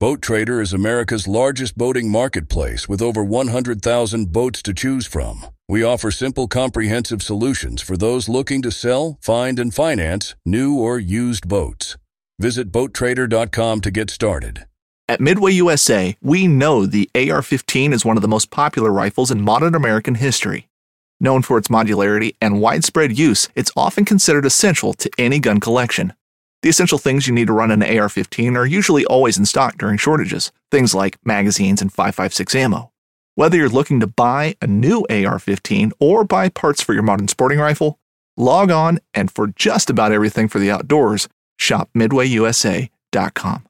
Boat Trader is America's largest boating marketplace with over 100,000 boats to choose from. We offer simple, comprehensive solutions for those looking to sell, find, and finance new or used boats. Visit BoatTrader.com to get started. At Midway USA, we know the AR 15 is one of the most popular rifles in modern American history. Known for its modularity and widespread use, it's often considered essential to any gun collection. The essential things you need to run an AR 15 are usually always in stock during shortages, things like magazines and 5.56 ammo. Whether you're looking to buy a new AR 15 or buy parts for your modern sporting rifle, log on and for just about everything for the outdoors, shop MidwayUSA.com.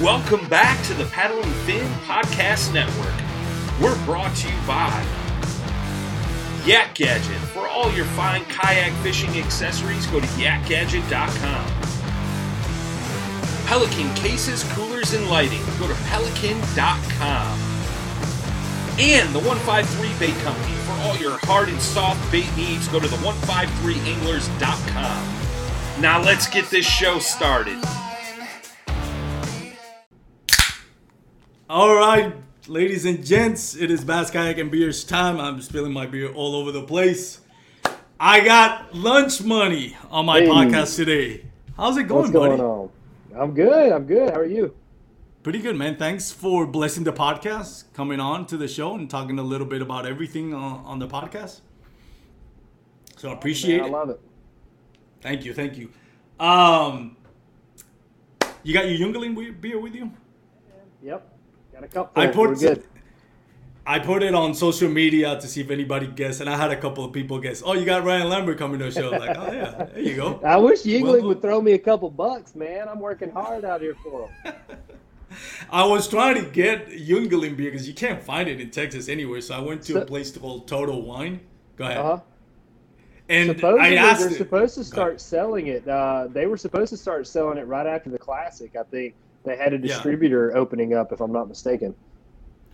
Welcome back to the Paddle and Fin Podcast Network. We're brought to you by Yak Gadget. For all your fine kayak fishing accessories, go to yakgadget.com. Pelican cases, coolers, and lighting. Go to pelican.com. And the 153 Bait Company. For all your hard and soft bait needs, go to the 153anglers.com. Now let's get this show started. All right, ladies and gents, it is Bass Kayak and Beers time. I'm spilling my beer all over the place. I got lunch money on my Hey. podcast today. How's it going, What's going buddy? on? I'm good. I'm good. How are you? Pretty good, man. Thanks for blessing the podcast, coming on to the show and talking a little bit about everything on, on the podcast. So I appreciate Man, I it. love it. Thank you, thank you. Um, you got your Yuengling beer with you? Yep. Got a couple. I put good. I put it on social media to see if anybody guessed, and I had a couple of people guess. Oh, you got Ryan Lambert coming to the show. Like, oh yeah, there you go. I wish Yuengling Well- would throw me a couple bucks, man. I'm working hard out here for him. I was trying to get Yuengling beer because you can't find it in Texas anywhere. So I went to a place called Total Wine. Go ahead. Uh-huh. And Supposedly, I asked. they're it- supposed to start selling it. Uh, they were supposed to start selling it right after the Classic. I think they had a Yeah. distributor opening up, if I'm not mistaken.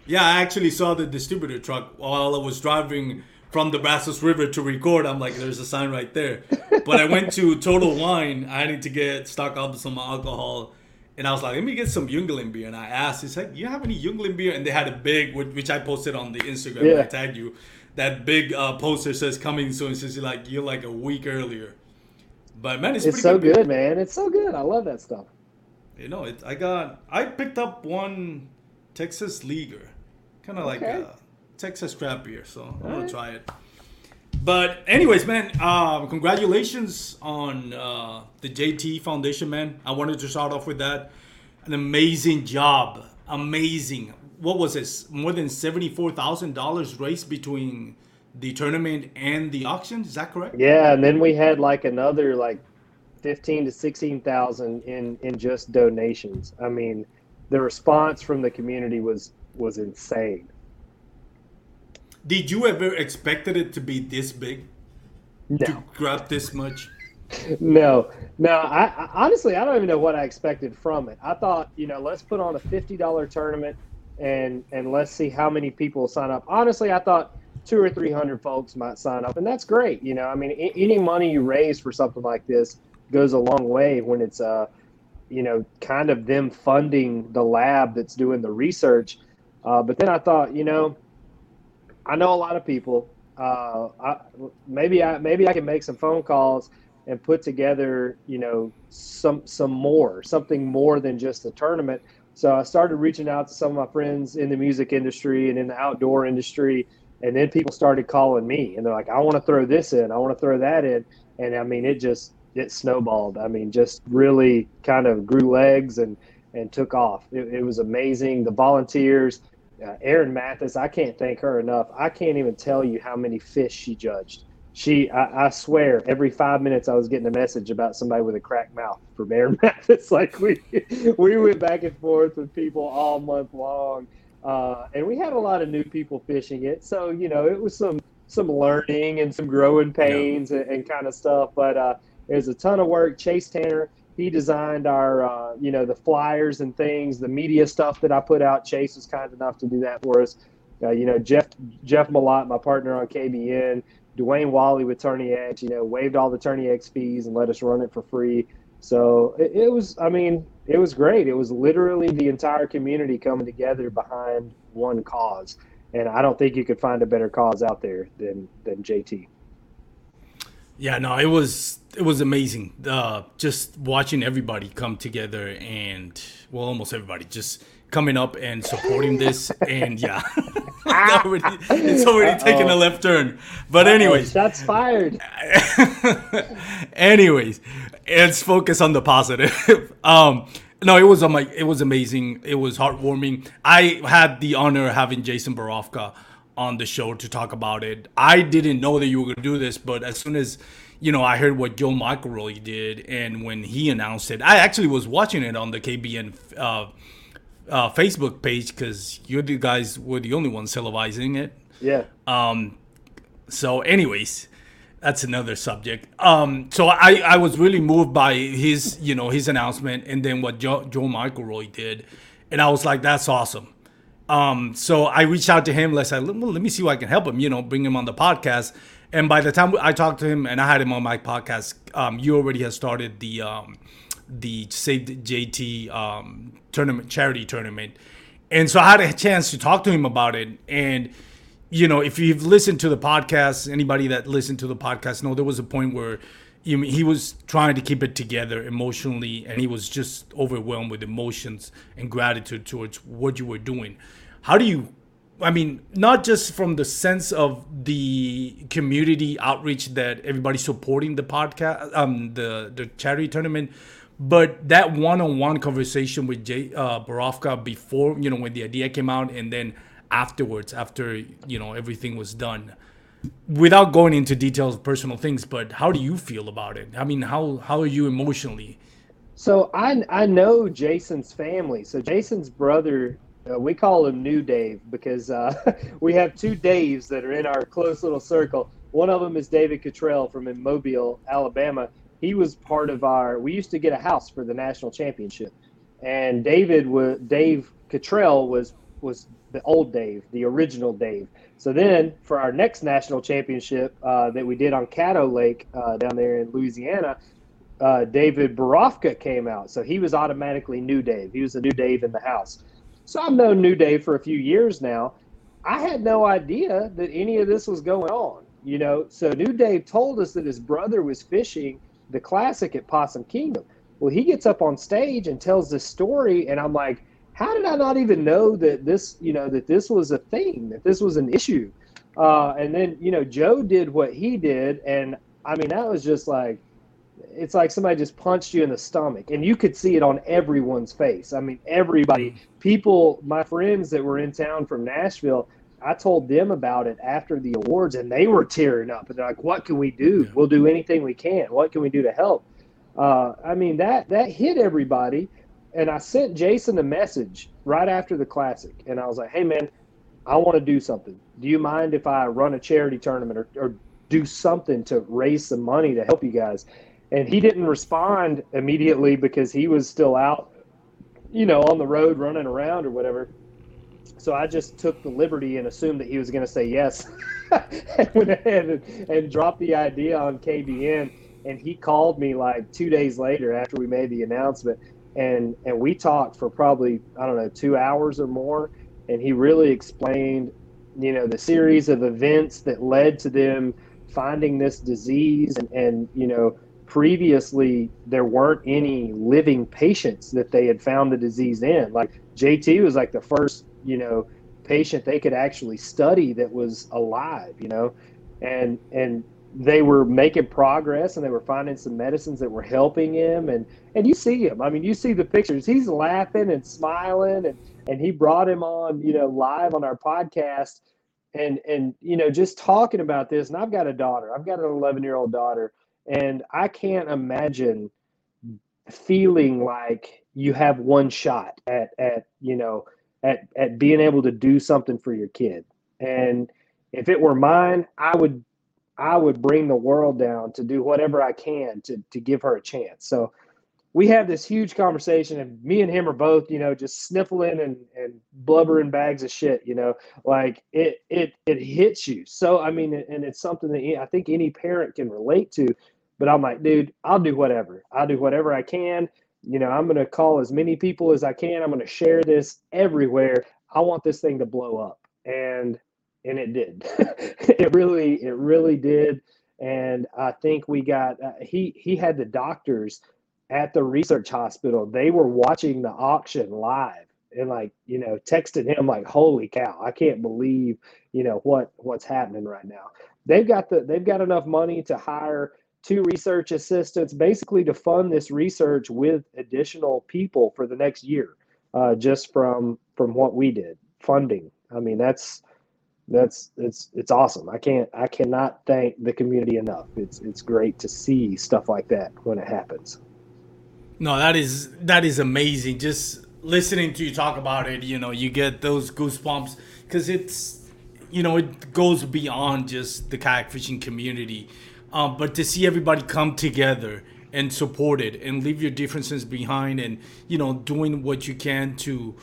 Yeah, I actually saw the distributor truck while I was driving from the Brazos River to record. I'm like, there's a sign right there. But I went to Total Wine. I need to get stock up some alcohol. And I was like, let me get some Yuengling beer. And I asked, he's like, Do you have any Yuengling beer? And they had a big, which which I posted on the Instagram. Yeah. I tagged you. That big uh, poster says coming soon. Since you're like, you're like a week earlier. But man, it's, It's so beer. good, man. It's so good. I love that stuff. You know, it, I got I picked up one Texas Leaguer, kind of like Okay. a Texas craft beer, so I'm gonna Alright. try it. But anyways, man, um, congratulations on uh, the JT Foundation, man. I wanted to start off with that. An amazing job, amazing. What was this? More than seventy four thousand dollars raised between the tournament and the auction. Is that correct? Yeah, and then we had like another like fifteen to sixteen thousand in in just donations. I mean, the response from the community was was insane. Did you ever expected it to be this big? To No, grab this much? no, no. I, I honestly I don't even know what I expected from it. I thought you know let's put on a fifty dollar tournament and and let's see how many people sign up. Honestly, I thought two or three hundred folks might sign up, and that's great. You know, I mean, any money you raise for something like this goes a long way when it's uh you know, kind of them funding the lab that's doing the research. Uh, but then I thought, you know, I know a lot of people. Uh, I, maybe I maybe I can make some phone calls and put together, you know, some some more, something more than just a tournament. So I started reaching out to some of my friends in the music industry and in the outdoor industry, and then people started calling me, and they're like, "I want to throw this in, I want to throw that in," and I mean, it just it snowballed. I mean, just really kind of grew legs and and took off. It, it was amazing. The volunteers, uh, Erin Mathis, I can't thank her enough. I can't even tell you how many fish she judged. She, I, I swear, every five minutes I was getting a message about somebody with a cracked mouth from Erin Mathis. Like we, we went back and forth with people all month long, uh, and we had a lot of new people fishing it. So you know, it was some some learning and some growing pains and, and kind of stuff. But uh, it was a ton of work. Chase Tanner, he designed our, uh, you know, the flyers and things, the media stuff that I put out. Chase was kind enough to do that for us. Uh, you know, Jeff Jeff Malott, my partner on KBN, Dwayne Wally with Tourney X, you know, waived all the Tourney X fees and let us run it for free. So it, it was, I mean, it was great. It was literally the entire community coming together behind one cause, and I don't think you could find a better cause out there than than JT. Yeah, no, it was it was amazing. Uh, just watching everybody come together and well, almost everybody just coming up and supporting this. and yeah, it's already, it's already taken a left turn. But anyways, shots fired. anyways, let's focus on the positive. um, no, it was um, it was amazing. It was heartwarming. I had the honor of having Jason Borofka on the show to talk about it. I didn't know that you were going to do this, but as soon as you know, I heard what Joe McElroy did, and when he announced it, I actually was watching it on the KBN uh, uh, Facebook page because the guys were the only ones televising it. Yeah. Um. So, anyways, that's another subject. Um. So I I was really moved by his you know his announcement, and then what Joe Joe McElroy did, and I was like, that's awesome. Um, so I reached out to him. Let's say, well, let me see what I can help him. You know, bring him on the podcast. And by the time I talked to him and I had him on my podcast, um, you already had started the um, the Save JT um, tournament charity tournament, and so I had a chance to talk to him about it. And you know, if you've listened to the podcast, anybody that listened to the podcast know there was a point where he was trying to keep it together emotionally, and he was just overwhelmed with emotions and gratitude towards what you were doing. How do you I mean, not just from the sense of the community outreach that everybody's supporting the podcast, um, the the charity tournament, but that one-on-one conversation with Jay uh, Borofka before, you know, when the idea came out, and then afterwards, after you know everything was done, without going into details of personal things, but how do you feel about it? I mean, how how are you emotionally? So I I know Jason's family. So Jason's brother uh, we call him New Dave because uh, we have two Daves that are in our close little circle. One of them is David Cottrell from Mobile, Alabama. He was part of our. We used to get a house for the national championship, and David was Dave Cottrell was was the old Dave, the original Dave. So then for our next national championship uh, that we did on Caddo Lake uh, down there in Louisiana, uh, David Borofka came out. So he was automatically new Dave. He was a new Dave in the house. So I've known New Dave for a few years now. I had no idea that any of this was going on, you know. So New Dave told us that his brother was fishing the classic at Possum Kingdom. Well, he gets up on stage and tells this story, and I'm like, how did I not even know that this, you know, that this was a thing, that this was an issue? Uh, and then, you know, Joe did what he did, and I mean, that was just like, it's like somebody just punched you in the stomach and you could see it on everyone's face. I mean everybody. People my friends that were in town from nashville i told them about it after the awards and they were tearing up. And they're like what can we do? Yeah. we'll do anything we can. What can we do to help? Uh, i mean that that hit everybody and i sent jason a message right after the classic and i was like hey man i want to do something do you mind if i run a charity tournament or, or do something to raise some money to help you guys and he didn't respond immediately because he was still out, you know, on the road running around or whatever. So I just took the liberty and assumed that he was going to say yes, and went ahead and, and dropped the idea on KBN. And he called me like two days later after we made the announcement, and and we talked for probably I don't know two hours or more, and he really explained, you know, the series of events that led to them finding this disease and and you know previously there weren't any living patients that they had found the disease in. Like JT was like the first, you know, patient they could actually study that was alive, you know, and and they were making progress and they were finding some medicines that were helping him. And and you see him. I mean you see the pictures. He's laughing and smiling and and he brought him on you know live on our podcast. And and you know just talking about this and i've got a daughter. I've got an 11 year old daughter and I can't imagine feeling like you have one shot at at you know at at being able to do something for your kid. And if it were mine, I would I would bring the world down to do whatever I can to to give her a chance. So we have this huge conversation and me and him are both you know just sniffling and, and blubbering bags of shit you know like it it it hits you so i mean and it's something that i think any parent can relate to But I'm like, dude, I'll do whatever. I'll do whatever I can. You know, I'm going to call as many people as I can. I'm going to share this everywhere. I want this thing to blow up. And and it did. it really it really did. And I think we got uh, he he had the doctors at the research hospital. They were watching the auction live and like you know texting him like holy cow i can't believe you know what what's happening right now they've got the they've got enough money to hire two research assistants basically to fund this research with additional people for the next year uh, just from from what we did funding i mean that's that's it's it's awesome. I can't i cannot thank the community enough. It's it's great to see stuff like that when it happens. No that is that is amazing. Just listening to you talk about it, you know, you get those goosebumps because it's, you know, it goes beyond just the kayak fishing community. Um, but to see everybody come together and support it and leave your differences behind and, you know, doing what you can to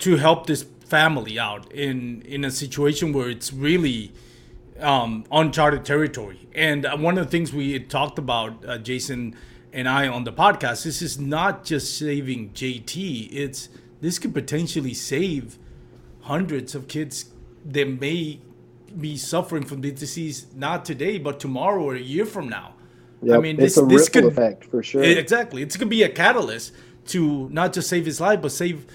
to help this family out in in a situation where it's really um, uncharted territory. And one of the things we talked about, uh, Jason and I on the podcast, this is not just saving JT. It's this could potentially save hundreds of kids that may be suffering from the disease not today, but tomorrow or a year from now. Yep, I mean, this, this could effect for sure. Exactly, it's gonna be a catalyst to not just save his life, but save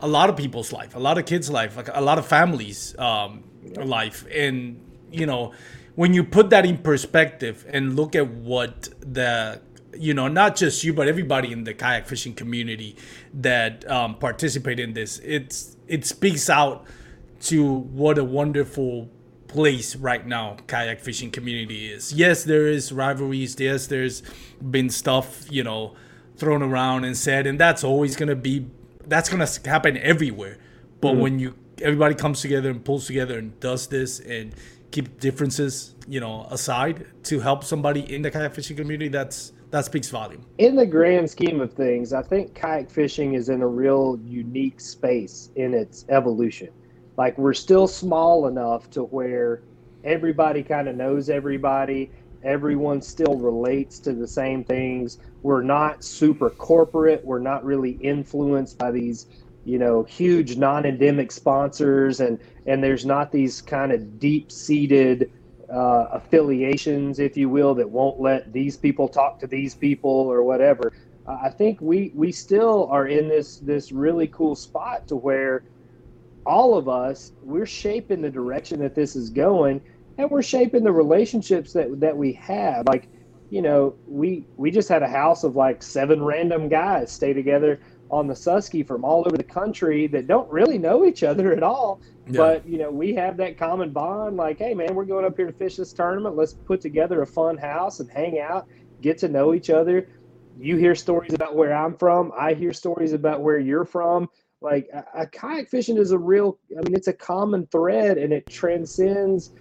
a lot of people's life, a lot of kids' life, like a lot of families' um, life, and you know, when you put that in perspective and look at what the you know, not just you, but everybody in the kayak fishing community that um, participate in this. It's it speaks out to what a wonderful place right now kayak fishing community is. Yes, there is rivalries. Yes, there's been stuff you know thrown around and said, and that's always gonna be that's gonna happen everywhere. But mm-hmm. when you everybody comes together and pulls together and does this and keep differences you know aside to help somebody in the kayak fishing community, that's that speaks volume. In the grand scheme of things, I think kayak fishing is in a real unique space in its evolution. Like we're still small enough to where everybody kind of knows everybody. Everyone still relates to the same things. We're not super corporate. We're not really influenced by these, you know, huge non-endemic sponsors, and and there's not these kind of deep-seated uh, affiliations, if you will, that won't let these people talk to these people or whatever. I think we we still are in this this really cool spot to where all of us we're shaping the direction that this is going, and we're shaping the relationships that that we have. Like, you know, we we just had a house of like seven random guys stay together on the Susky from all over the country that don't really know each other at all. Yeah. But you know, we have that common bond. Like, hey, man, we're going up here to fish this tournament. Let's put together a fun house and hang out, get to know each other. You hear stories about where I'm from. I hear stories about where you're from. Like, a, a kayak fishing is a real. I mean, it's a common thread, and it transcends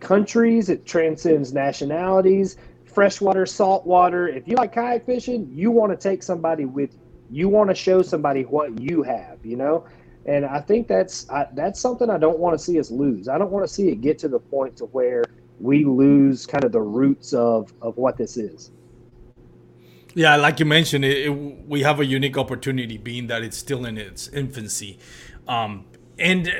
countries. It transcends nationalities. Freshwater, saltwater. If you like kayak fishing, you want to take somebody with you you want to show somebody what you have, you know? And I think that's I, that's something I don't want to see us lose. I don't want to see it get to the point to where we lose kind of the roots of of what this is. Yeah, like you mentioned, it, it, we have a unique opportunity, being that it's still in its infancy, um, and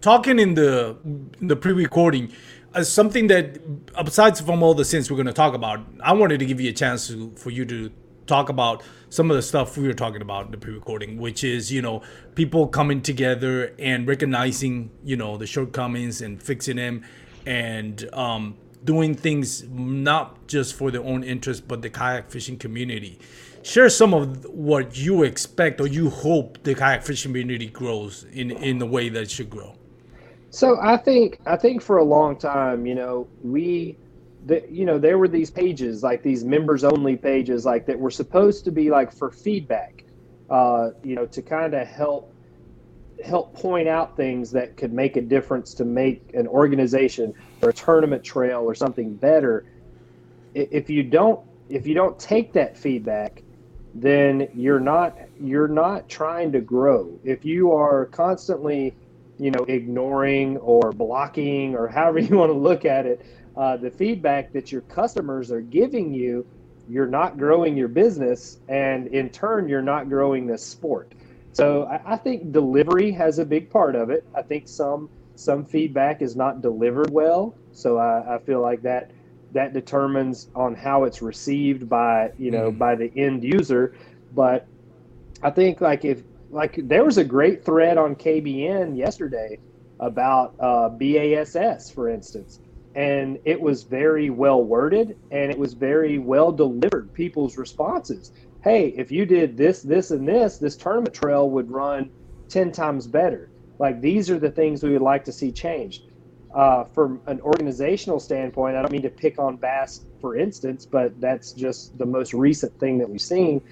talking in the in the pre-recording, uh, something that besides from all the sins we're going to talk about, I wanted to give you a chance to, for you to talk about some of the stuff we were talking about in the pre-recording, which is you know people coming together and recognizing you know the shortcomings and fixing them, and um, doing things not just for their own interest but the kayak fishing community. Share some of what you expect or you hope the kayak fishing community grows in in the way that it should grow. So I think I think for a long time, you know, we that you know there were these pages like these members only pages like that were supposed to be like for feedback uh, you know to kind of help help point out things that could make a difference to make an organization or a tournament trail or something better. If you don't if you don't take that feedback then you're not you're not trying to grow. If you are constantly you know ignoring or blocking or however you want to look at it uh, the feedback that your customers are giving you, you're not growing your business, and in turn, you're not growing this sport. So I, I think delivery has a big part of it. I think some some feedback is not delivered well, so I, I feel like that that determines on how it's received by you know mm. by the end user. But I think like if like there was a great thread on KBN yesterday about uh, BASS, for instance, and it was very well worded and it was very well delivered. People's responses, hey, if you did this, this, and this, this tournament trail would run ten times better. Like these are the things we would like to see changed. Uh, from an organizational standpoint, I don't mean to pick on Bass, for instance, but that's just the most recent thing that we've seen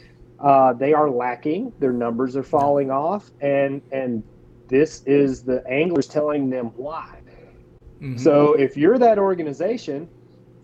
uh, they are lacking. Their numbers are falling off, and and this is the anglers telling them why. Mm-hmm. So if you're that organization,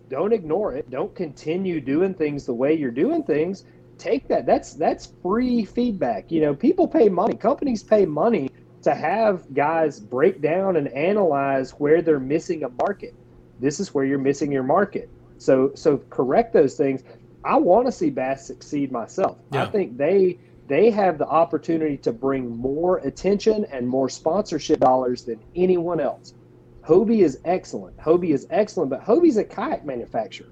don't ignore it. Don't continue doing things the way you're doing things. Take that. That's that's free feedback. You know, people pay money. Companies pay money to have guys break down and analyze where they're missing a market. This is where you're missing your market. So so correct those things. I want to see Bass succeed myself. Yeah. I think they they have the opportunity to bring more attention and more sponsorship dollars than anyone else. Hobie is excellent. Hobie is excellent, but Hobie's a kayak manufacturer.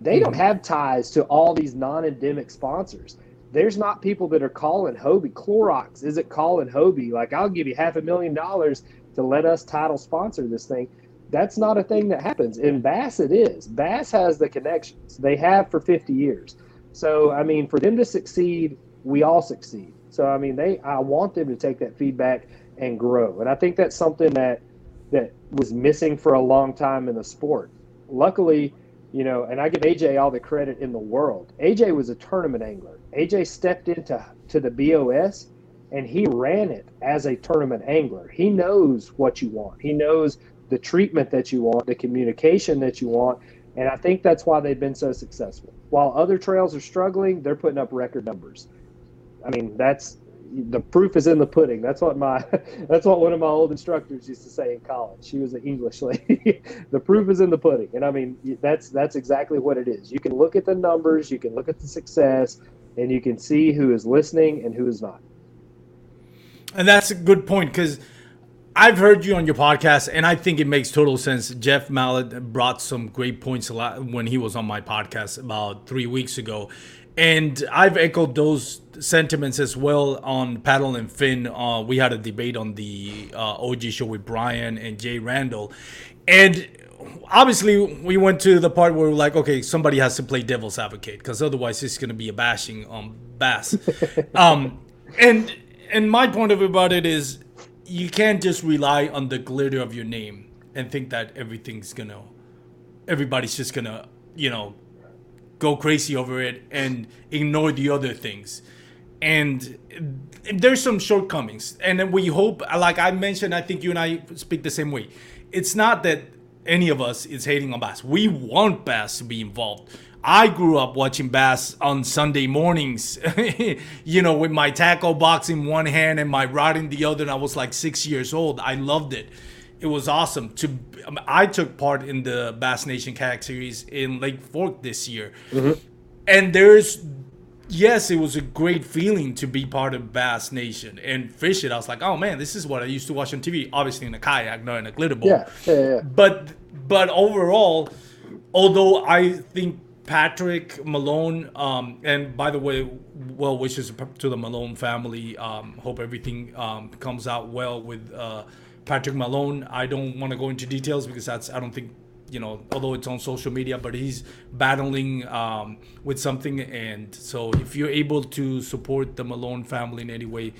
They mm-hmm. don't have ties to all these non-endemic sponsors. There's not people that are calling Hobie. Clorox isn't calling Hobie. Like, I'll give you half a million dollars to let us title sponsor this thing. That's not a thing that happens. In Bass, it is. Bass has the connections they have for 50 years. So, I mean, for them to succeed, we all succeed. So, I mean, they, I want them to take that feedback and grow. And I think that's something that, that was missing for a long time in the sport. Luckily, you know, and I give AJ all the credit in the world. AJ was a tournament angler. AJ stepped into to the BOS and he ran it as a tournament angler. He knows what you want. He knows the treatment that you want, the communication that you want. And I think that's why they've been so successful. While other trails are struggling, they're putting up record numbers. I mean, that's the proof is in the pudding. That's what my that's what one of my old instructors used to say in college. She was an English lady. the proof is in the pudding. And I mean, that's that's exactly what it is. You can look at the numbers, you can look at the success, and you can see who is listening and who is not. And that's a good point because I've heard you on your podcast, and I think it makes total sense. Jeff Mallett brought some great points a lot when he was on my podcast about three weeks ago, and I've echoed those sentiments as well on Paddle and Fin. Uh, we had a debate on the uh, OG show with Brian and Jay Randall, and obviously we went to the part where we're like, okay, somebody has to play devil's advocate because otherwise it's going to be a bashing on Bass. um, and and my point of view about it is you can't just rely on the glitter of your name and think that everything's gonna everybody's just gonna you know go crazy over it and ignore the other things. And there's some shortcomings. And we hope like i mentioned i think you and i speak the same way. It's not that any of us is hating on bass. We want bass to be involved I grew up watching bass on Sunday mornings, you know, with my tackle box in one hand and my rod in the other. And I was like six years old. I loved it. It was awesome. To I took part in the Bass Nation Kayak Series in Lake Fork this year, mm-hmm. and there's yes, it was a great feeling to be part of Bass Nation and fish it. I was like, oh man, this is what I used to watch on TV. Obviously in a kayak, not in a glitter boat. Yeah, yeah, yeah. But but overall, although I think Patrick Malone, um, and by the way, well wishes to the Malone family. Um, hope everything um, comes out well with uh, Patrick Malone. I don't want to go into details because that's I don't think you know although it's on social media, but he's battling um, with something, and so if you're able to support the Malone family in any way,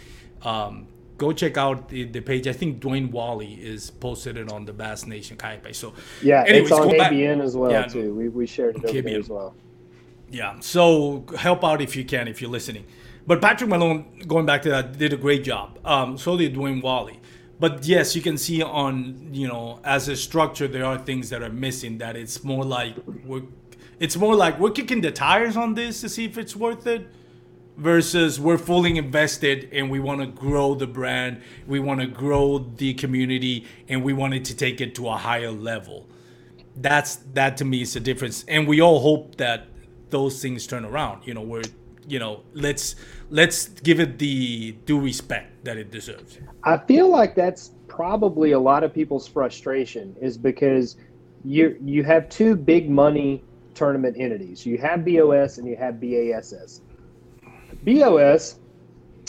um, go check out the, the page. I think Dwayne Wally is posted it on the Bass Nation page. So yeah, anyways, it's on KBN as well yeah, too. We, we shared it KBN. as well. Yeah, so help out if you can if you're listening. But Patrick Malone, going back to that, did a great job. Um, so did Dwayne Wally. But yes, you can see on you know as a structure there are things that are missing. That it's more like we're, it's more like we're kicking the tires on this to see if it's worth it versus we're fully invested and we want to grow the brand, we want to grow the community, and we wanted to take it to a higher level. that's that to me is the difference, and we all hope that those things turn around. You know, we're you know let's let's give it the due respect that it deserves. I feel like that's probably a lot of people's frustration is because you you have two big money tournament entities. You have BOS and you have BASS. BOS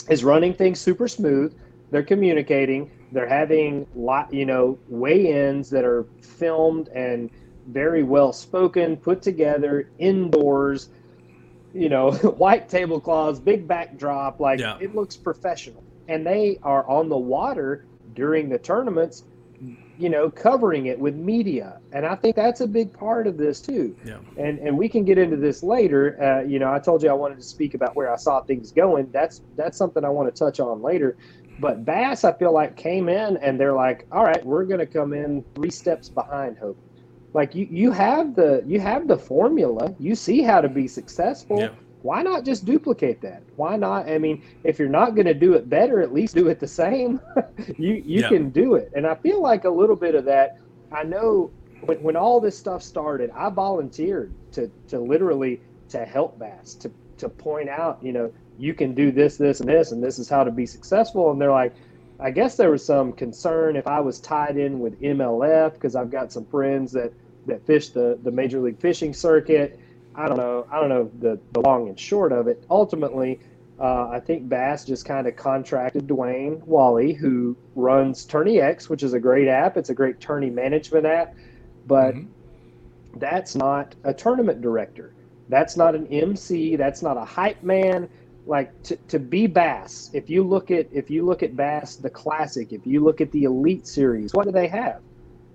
is running things super smooth. They're communicating. They're having lot, you know, weigh-ins that are filmed and very well spoken, put together indoors. You know, white tablecloths, big backdrop, like yeah. it looks professional. And they are on the water during the tournaments you know, covering it with media, and I think that's a big part of this too. Yeah. And and we can get into this later. Uh, you know, I told you I wanted to speak about where I saw things going. That's that's something I want to touch on later. But Bass, I feel like came in and they're like, all right, we're going to come in three steps behind Hobie. Like you, you have the you have the formula. You see how to be successful. Yeah why not just duplicate that? Why not? I mean, if you're not going to do it better, at least do it the same. you you yeah. can do it. And I feel like a little bit of that. I know when, when all this stuff started, I volunteered to to literally to help Bass to to point out, you know, you can do this, this, and this, and this is how to be successful. And they're like, I guess there was some concern if I was tied in with MLF because I've got some friends that that fish the the Major League Fishing circuit I don't know. I don't know the, the long and short of it. Ultimately, uh, I think Bass just kind of contracted Dwayne Wally, who runs Tourney X, which is a great app. It's a great tourney management app, but mm-hmm. that's not a tournament director. That's not an MC. That's not a hype man. Like to, to be Bass, if you look at if you look at Bass the Classic, if you look at the Elite Series, what do they have?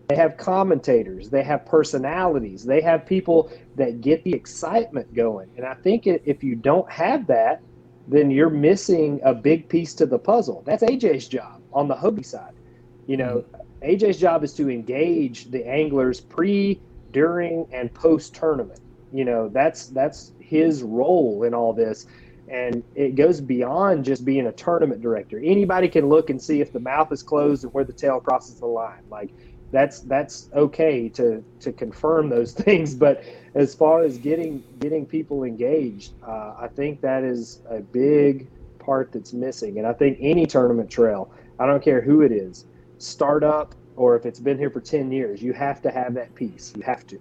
They have commentators, they have personalities, they have people that get the excitement going. And I think if you don't have that, then you're missing a big piece to the puzzle. That's AJ's job on the Hobie side. You know, mm-hmm. AJ's job is to engage the anglers pre, during, and post tournament. You know, that's that's his role in all this. And it goes beyond just being a tournament director. Anybody can look and see if the mouth is closed and where the tail crosses the line. Like that's that's okay to to confirm those things. But as far as getting getting people engaged, uh, I think that is a big part that's missing. And I think any tournament trail, I don't care who it is, startup or if it's been here for ten years, you have to have that piece. You have to.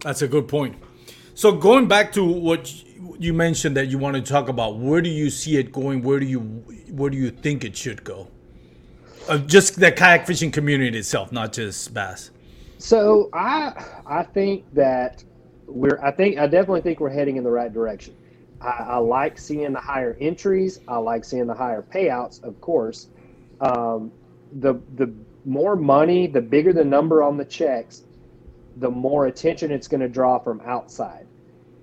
That's a good point. So going back to what you mentioned that you want to talk about, where do you see it going? Where do you where do you think it should go? Of just the kayak fishing community itself, not just bass? So I I think that we're I think I definitely think we're heading in the right direction. I, I like seeing the higher entries. I like seeing the higher payouts, of course. Um, the the more money, the bigger the number on the checks, the more attention it's going to draw from outside.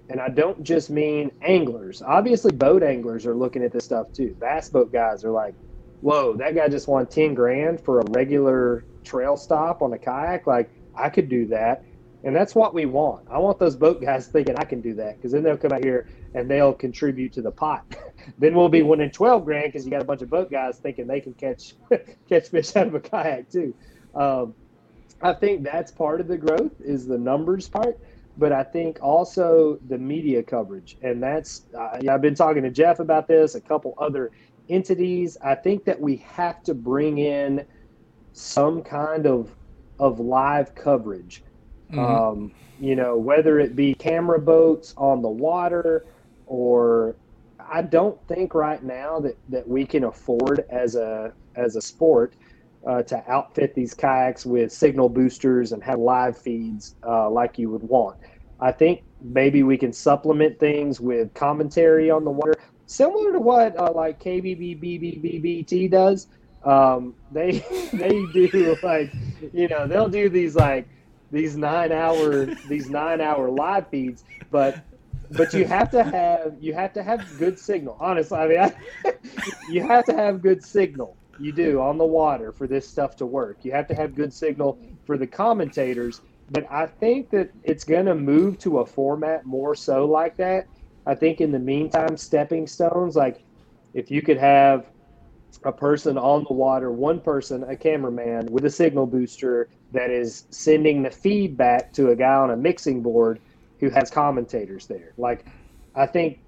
And I don't just mean anglers. Obviously, boat anglers are looking at this stuff too. Bass boat guys are like, whoa, that guy just won 10 grand for a regular trail stop on a kayak. Like, I could do that. And that's what we want. I want those boat guys thinking I can do that because then they'll come out here and they'll contribute to the pot. then we'll be winning 12 grand because you got a bunch of boat guys thinking they can catch catch fish out of a kayak too. Um, I think that's part of the growth is the numbers part, but I think also the media coverage, and that's uh, I've been talking to Jeff about this, a couple other entities, I think that we have to bring in some kind of of live coverage. Mm-hmm. Um, you know, whether it be camera boats on the water or I don't think right now that, that we can afford as a as a sport uh, to outfit these kayaks with signal boosters and have live feeds uh, like you would want. I think maybe we can supplement things with commentary on the water similar to what uh, like KBBBBBT does. Um, they they do like you know they'll do these like these nine hour these nine hour live feeds, but but you have to have you have to have good signal. Honestly, I mean, I, you have to have good signal. You do on the water for this stuff to work. You have to have good signal for the commentators. But I think that it's going to move to a format more so like that I think in the meantime, stepping stones, like if you could have a person on the water, one person, a cameraman with a signal booster, that is sending the feedback to a guy on a mixing board who has commentators there. Like, I think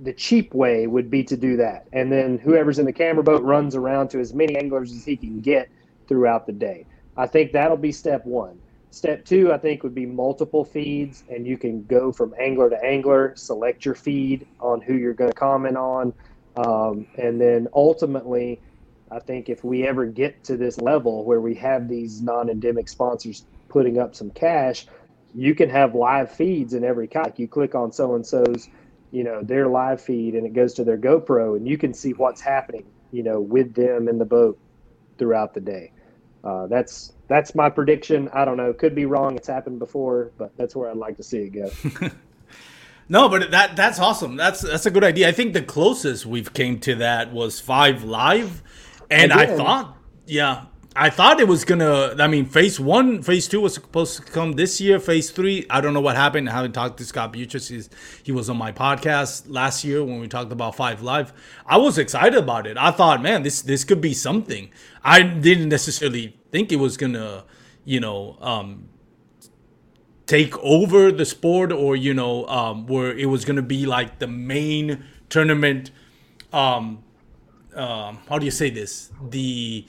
the cheap way would be to do that. And then whoever's in the camera boat runs around to as many anglers as he can get throughout the day. I think that'll be step one. Step two, I think, would be multiple feeds, and you can go from angler to angler, select your feed on who you're going to comment on. Um, and then ultimately, I think if we ever get to this level where we have these non endemic sponsors putting up some cash, you can have live feeds in every kayak. You click on so and so's, you know, their live feed and it goes to their GoPro and you can see what's happening, you know, with them in the boat throughout the day. Uh, that's that's my prediction. I don't know. Could be wrong. It's happened before, but that's where I'd like to see it go. no, but that that's awesome. That's that's a good idea. I think the closest we've came to that was five live, and Again, I thought, yeah, I thought it was gonna. I mean, phase one, phase two was supposed to come this year. Phase three, I don't know what happened. I haven't talked to Scott Buttress. He's, he was on my podcast last year when we talked about Five Live. I was excited about it. I thought, man, this this could be something. I didn't necessarily think it was gonna, you know, um, take over the sport or you know, um, where it was gonna be like the main tournament. Um, um, how do you say this? The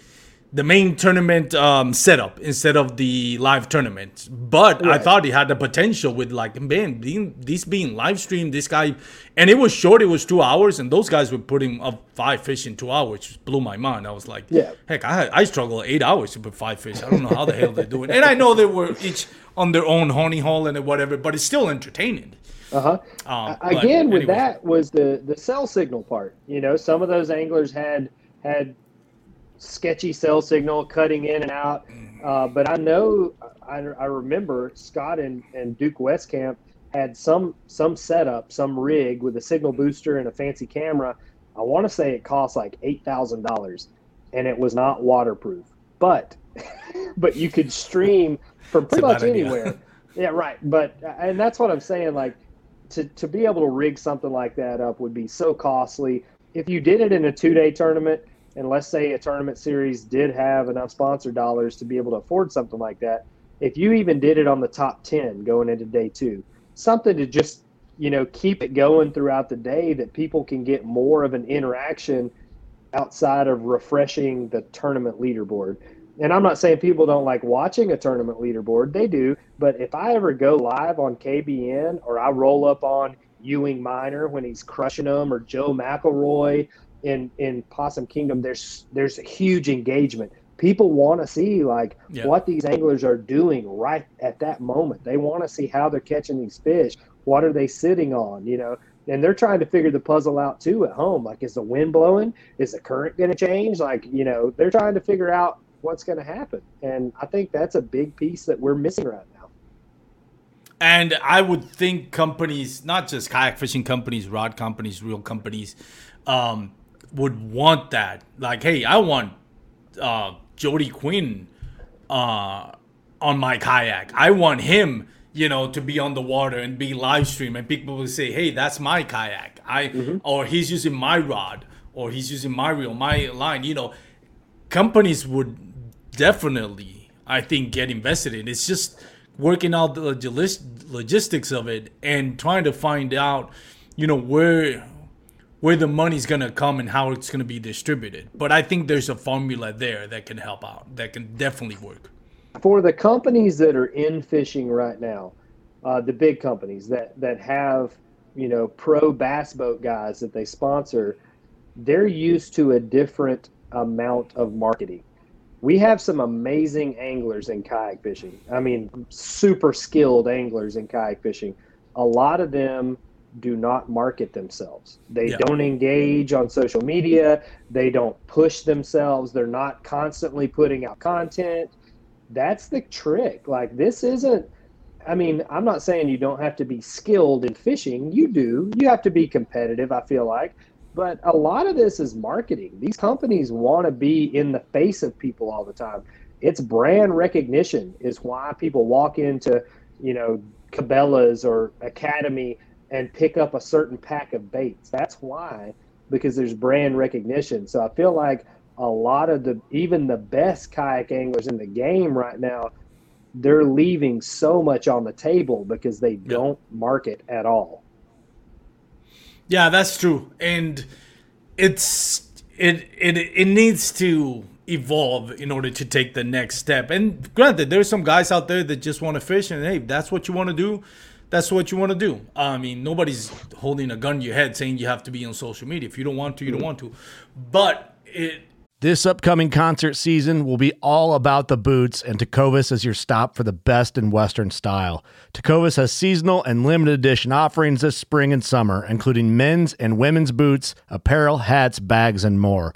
the main tournament um, setup instead of the live tournament. But right. I thought it had the potential with like man, being this being live streamed, this guy, and it was short. It was two hours, and those guys were putting up five fish in two hours, which blew my mind. I was like, yeah, heck, I I struggle eight hours to put five fish. I don't know how the hell they're doing. And I know they were each on their own honey hole and whatever, but it's still entertaining. Uh-huh. Um, Again, with anyway. that was the the cell signal part. You know, some of those anglers had had sketchy cell signal cutting in and out. Mm-hmm. Uh, but I know I, I remember Scott and, and Duke Westcamp had some some setup, some rig with a signal booster and a fancy camera. I want to say it cost like eight thousand dollars, and it was not waterproof. But but you could stream from pretty much anywhere. yeah, right. But and that's what I'm saying. Like to to be able to rig something like that up would be so costly. If you did it in a two day tournament, and let's say a tournament series did have enough sponsor dollars to be able to afford something like that, if you even did it on the top 10 going into day two, something to just, you know, keep it going throughout the day that people can get more of an interaction outside of refreshing the tournament leaderboard. And I'm not saying people don't like watching a tournament leaderboard, they do. But if I ever go live on KBN or I roll up on Ewing Minor when he's crushing them or Joe McElroy in in Possum Kingdom, there's there's a huge engagement. People want to see like yeah. what these anglers are doing right at that moment. They want to see how they're catching these fish. What are they sitting on? You know, and they're trying to figure the puzzle out too at home. Like, is the wind blowing? Is the current going to change? Like, you know, they're trying to figure out what's going to happen. And I think that's a big piece that we're missing right now. And I would think companies, not just kayak fishing companies, rod companies, reel companies, um, would want that. Like, hey, I want uh, Jody Quinn uh, on my kayak. I want him, you know, to be on the water and be live stream, and people will say, hey, that's my kayak. I mm-hmm. or he's using my rod, or he's using my reel, my line. You know, companies would definitely, I think, get invested in. It's just working out the logistics of it and trying to find out, you know, where where the money's gonna come and how it's gonna be distributed. But I think there's a formula there that can help out. That can definitely work. For the companies that are in fishing right now, uh, the big companies that that have you know pro bass boat guys that they sponsor, they're used to a different amount of marketing. We have some amazing anglers in kayak fishing. I mean, super skilled anglers in kayak fishing. A lot of them do not market themselves. They yeah. don't engage on social media. They don't push themselves. They're not constantly putting out content. That's the trick. Like, this isn't, I mean, I'm not saying you don't have to be skilled in fishing. You do. You have to be competitive, I feel like. But a lot of this is marketing. These companies want to be in the face of people all the time. It's brand recognition, is why people walk into, you know, Cabela's or Academy and pick up a certain pack of baits. That's why, because there's brand recognition. So I feel like a lot of the even the best kayak anglers in the game right now they're leaving so much on the table because they don't market at all. Yeah that's true. And it's it it it needs to evolve in order to take the next step. And granted there's some guys out there that just want to fish and hey that's what you want to do that's what you want to do. I mean, nobody's holding a gun to your head saying you have to be on social media. If you don't want to, you don't want to. But it. This upcoming concert season will be all about the boots, and Tecovas is your stop for the best in Western style. Tecovas has seasonal and limited edition offerings this spring and summer, including men's and women's boots, apparel, hats, bags, and more.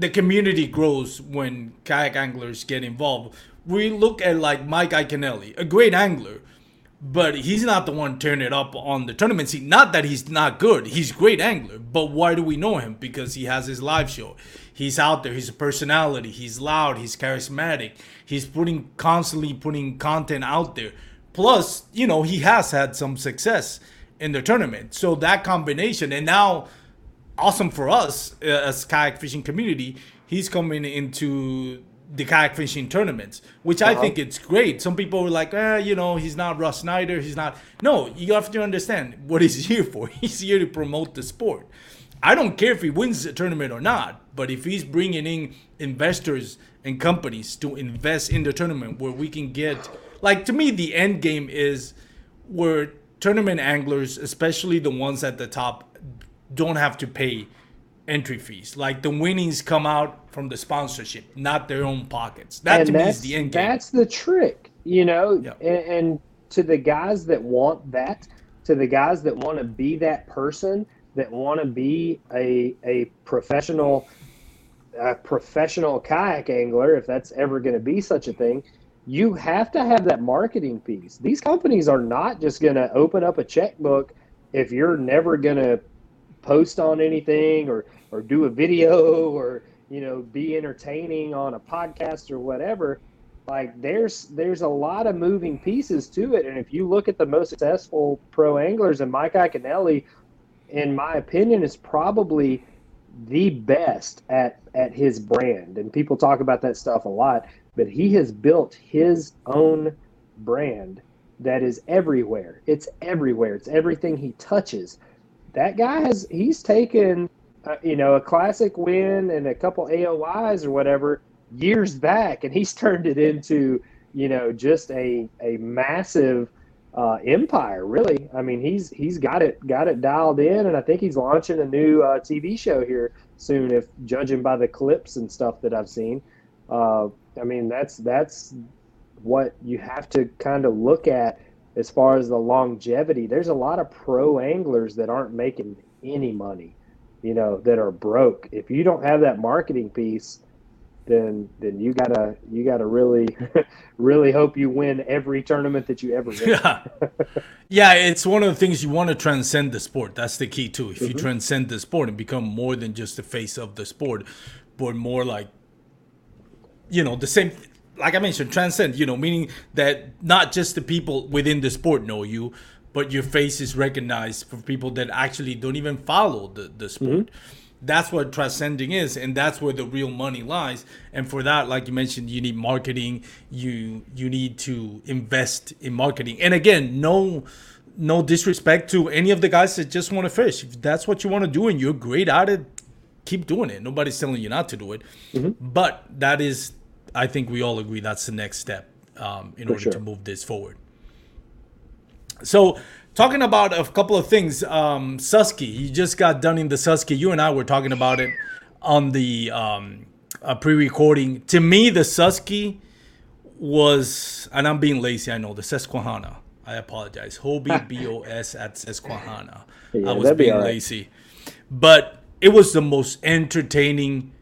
the community grows when kayak anglers get involved. We look at like Mike Iaconelli, a great angler, but he's not the one turning it up on the tournament scene. Not that he's not good, he's a great angler. But why do we know him? Because he has his live show. He's out there. He's a personality. He's loud. He's charismatic. He's putting constantly putting content out there. Plus, you know, he has had some success in the tournament. So that combination, and now awesome for us uh, as kayak fishing community. He's coming into the kayak fishing tournaments, which uh-huh. I think it's great. Some people were like, eh, you know, he's not Russ Snyder. He's not. No, you have to understand what he's here for. He's here to promote the sport. I don't care if he wins the tournament or not, but if he's bringing in investors and companies to invest in the tournament where we can get, like, to me, the end game is where tournament anglers, especially the ones at the top, don't have to pay entry fees. Like the winnings come out from the sponsorship, not their own pockets. That and to me is the end game. That's the trick, you know. And, and to the guys that want that, to the guys that want to be that person, that want to be a a professional a professional kayak angler, if that's ever going to be such a thing, you have to have that marketing piece. These companies are not just going to open up a checkbook if you're never going to post on anything or or do a video or you know be entertaining on a podcast or whatever like there's there's a lot of moving pieces to it. And if you look at the most successful pro anglers and mike Iaconelli, in my opinion is probably the best at at his brand. And people talk about that stuff a lot but he has built his own brand that is everywhere. It's everywhere. It's everything he touches that guy has he's taken uh, you know a classic win and a couple AOYs or whatever years back, and he's turned it into you know just a a massive uh, empire. Really, I mean he's he's got it got it dialed in, and I think he's launching a new uh, TV show here soon. If judging by the clips and stuff that I've seen, uh, I mean that's that's what you have to kind of look at as far as the longevity, there's a lot of pro anglers that aren't making any money, you know, that are broke. If you don't have that marketing piece, then then you gotta you gotta really really hope you win every tournament that you ever win. Yeah, yeah, it's one of the things you want to transcend the sport. That's the key too. If mm-hmm. you transcend the sport and become more than just the face of the sport, but more like you know the same like I mentioned, transcend, you know, meaning that not just the people within the sport know you, but your face is recognized for people that actually don't even follow the, the mm-hmm. sport. That's what transcending is, and that's where the real money lies. And for that, like you mentioned, you need marketing. You you need to invest in marketing. And again, no no disrespect to any of the guys that just want to fish. If that's what you want to do and you're great at it, keep doing it. Nobody's telling you not to do it. Mm-hmm. But that is, I think we all agree that's the next step um, in order sure. to move this forward. So, talking about a couple of things, um, Susky, you just got done in the Susky. You and I were talking about it on the um, uh, pre-recording. To me, the Susky was, and I'm being lazy, I know, the Susquehanna. I apologize. Hobie B-O-S at Susquehanna. Yeah, I was being right. lazy. But it was the most entertaining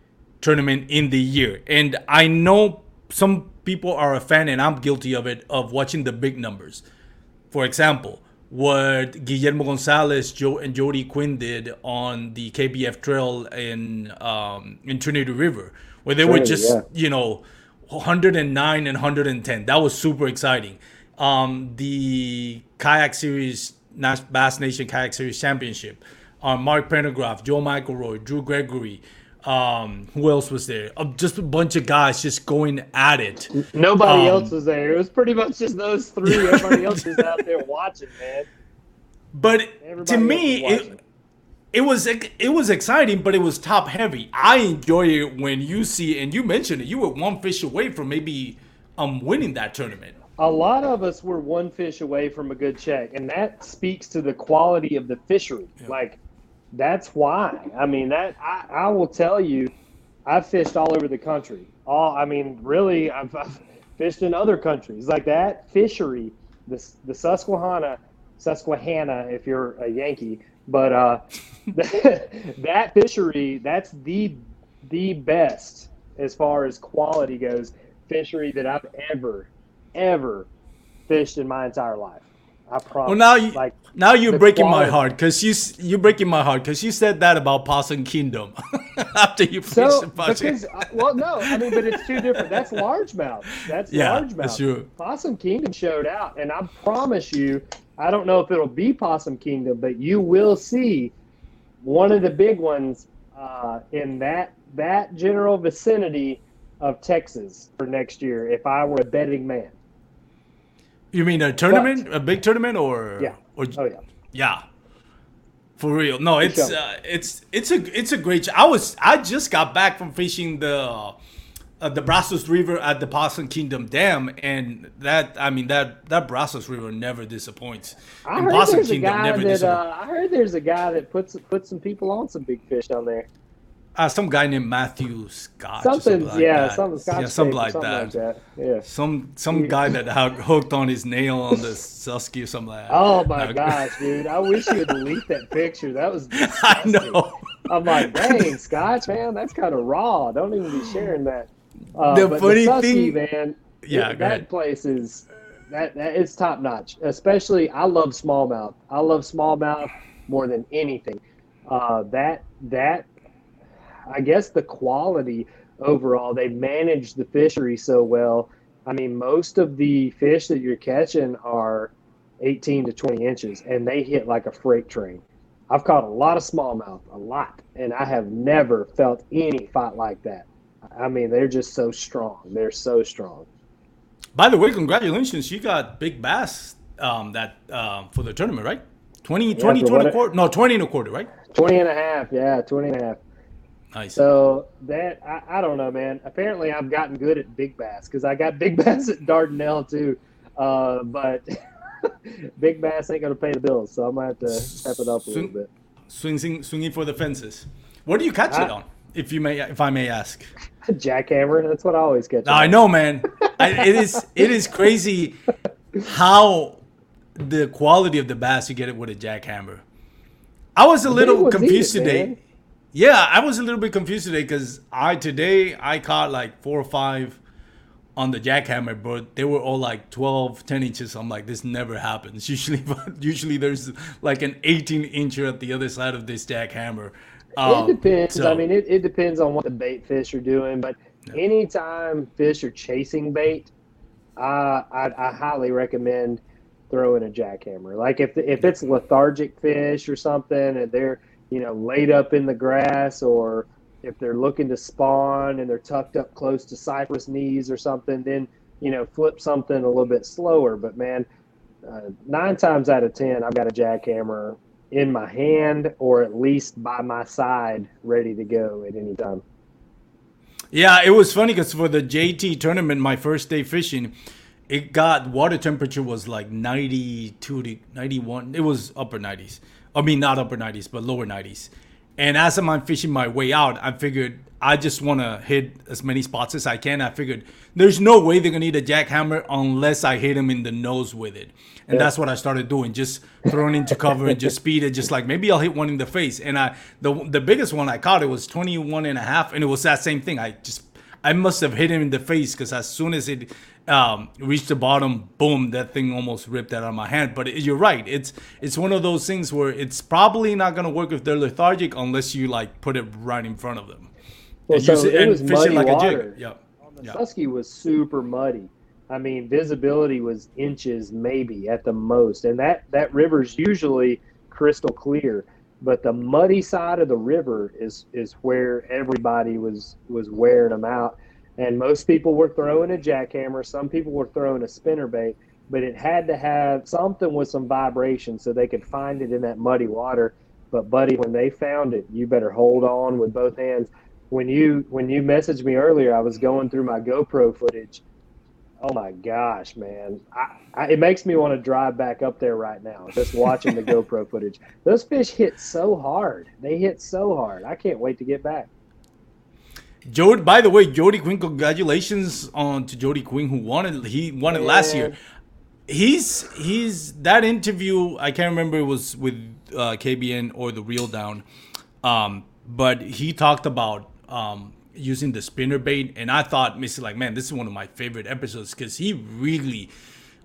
tournament in the year. And I know some people are a fan, and I'm guilty of it, of watching the big numbers. For example, what Guillermo Gonzalez, Joe, and Jody Quinn did on the KBF Trail in um, in Trinity River, where they were just yeah. you know 109 and 110. That was super exciting. Um, the kayak series, Bass Nation Kayak Series Championship. Uh, Mark Pendergraph, Joe McElroy, Drew Gregory. Um, who else was there? Uh, just a bunch of guys just going at it. Nobody Um, else was there. It was pretty much just those three. Everybody else was out there watching, man. But Everybody to me, it, it was it was exciting, but it was top heavy. I enjoy it when you see, and you mentioned it. You were one fish away from maybe um winning that tournament. A lot of us were one fish away from a good check, and that speaks to the quality of the fishery. Like, that's why. I mean, that I, I will tell you, I've fished all over the country. All I mean, really, I've, I've fished in other countries. Like that fishery, the the Susquehanna, Susquehanna, if you're a Yankee, but uh, that fishery, that's the the best as far as quality goes fishery that I've ever ever fished in my entire life. I promise. Well, now you like now you're the breaking my heart because you you're breaking my heart because you said that about Possum Kingdom after you fished so the Possum. because uh, well no I mean but it's two different. That's largemouth. That's Yeah, largemouth. that's true. Possum Kingdom showed out, and I promise you, I don't know if it'll be Possum Kingdom, but you will see one of the big ones uh, in that that general vicinity of Texas for next year. If I were a betting man, You mean a tournament, a big tournament, or yeah. or Oh yeah. Yeah. For real. No, it's uh, it's it's a it's a great. I was I just got back from fishing the uh, the Brazos River at the Possum Kingdom Dam, and that I mean that that Brazos River never disappoints. I And heard Possum there's a Kingdom guy never that disappoints. uh, I heard there's a guy that puts puts some people on some big fish down there. Uh, some guy named Matthew Scott. Something, something like yeah, that. something, Scotch yeah, something like something that. like that. Yeah. Some some guy that had hooked on his nail on the Susky or something like that. Oh my gosh, dude! I wish you would delete that picture. That was. I disgusting. know. I'm like, dang, Scotch, man, that's kind of raw. Don't even be sharing that. Uh, The funny Susky, thing- man, Yeah, it- that ahead. place is that that is top notch. Especially, I love smallmouth. I love smallmouth more than anything. Uh, that that, I guess the quality overall, they manage the fishery so well. I mean, most of the fish that you're catching are 18 to 20 inches, and they hit like a freight train. I've caught a lot of smallmouth, a lot, and I have never felt any fight like that. I mean, they're just so strong. They're so strong. By the way, congratulations! You got big bass um, that um, for the tournament, right? 20, 20, for 20 and a quarter. No, 20 and a quarter, right? 20 and a half, yeah, 20 and a half. Nice. So that, I, I don't know, man. Apparently, I've gotten good at big bass because I got big bass at Dardanelle too. Uh, but big bass ain't going to pay the bills, so going to have to step it up a little bit. swinging, swinging for the fences. Where do you catch it on, if you may, if I may ask? Jackhammer, that's what I always catch. No, I know, man. I, it is it is crazy how the quality of the bass you get it with a jackhammer. I was a little confused it, today. man. Yeah, I was a little bit confused today because I today I caught like four or five on the jackhammer, but they were all like 12, 10 inches. I'm like, this never happens. Usually, usually there's like an 18 incher at the other side of this jackhammer. Um, it depends. so- I mean, it, it depends on what the bait fish are doing. But anytime fish are chasing bait, uh, I, I highly recommend throwing a jackhammer. Like if if it's lethargic fish or something, and they're you know laid up in the grass, or if they're looking to spawn and they're tucked up close to cypress knees or something, then you know flip something a little bit slower. But man, uh, nine times out of ten, I've got a jackhammer in my hand or at least by my side, ready to go at any time. Yeah, it was funny because for the JT tournament, my first day fishing, it got water temperature was like 92 to 91. It was upper 90s. I mean, not upper 90s, but lower 90s. And as I'm fishing my way out, I figured I just want to hit as many spots as I can. I figured there's no way they're gonna need a jackhammer unless I hit them in the nose with it, and yeah. that's what I started doing, just throwing into cover and just speed it, just like maybe I'll hit one in the face. And I the the biggest one I caught it was 21 and a half, and it was that same thing. I just I must have hit him in the face because as soon as it um, reached the bottom, boom, that thing almost ripped out of my hand. But it, you're right. It's it's one of those things where it's probably not gonna work if they're lethargic unless you like put it right in front of them. Well, and so it, was muddy like water. Yeah. The yep. Susky was super muddy. I mean, visibility was inches maybe at the most, and that that river's usually crystal clear. But the muddy side of the river is is where everybody was was wearing them out and most people were throwing a jackhammer. Some people were throwing a spinner bait, but it had to have something with some vibration so they could find it in that muddy water. But buddy, when they found it, you better hold on with both hands. When you when you messaged me earlier, I was going through my GoPro footage. Oh my gosh, man! I, I, it makes me want to drive back up there right now, just watching the GoPro footage. Those fish hit so hard. They hit so hard. I can't wait to get back. Jody, by the way, Jody Quinn, congratulations on to Jody Quinn who won it. He won it yeah. last year. He's he's that interview. I can't remember it was with uh, KBN or the Reel Down, um, but he talked about um, using the spinner bait, and I thought, Mr. Like, man, this is one of my favorite episodes because he really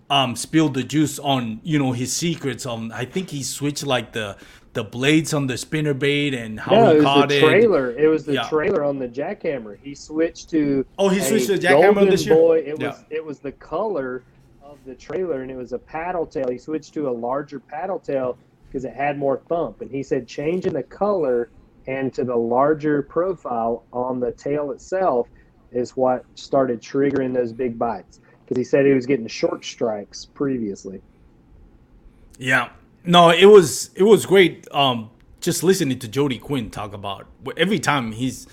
um, spilled the juice on you know his secrets on. I think he switched like the the blades on the spinner bait and how no, he it caught the it. Trailer. It was the yeah. trailer on the jackhammer. He switched to oh, he switched to the jackhammer this year. Boy. It yeah. was it was the color of the trailer, and it was a paddle tail. He switched to a larger paddle tail because it had more thump. And he said changing the color and to the larger profile on the tail itself is what started triggering those big bites. Because he said he was getting short strikes previously. Yeah, no, it was it was great. Um, just listening to Jody Quinn talk about every time he's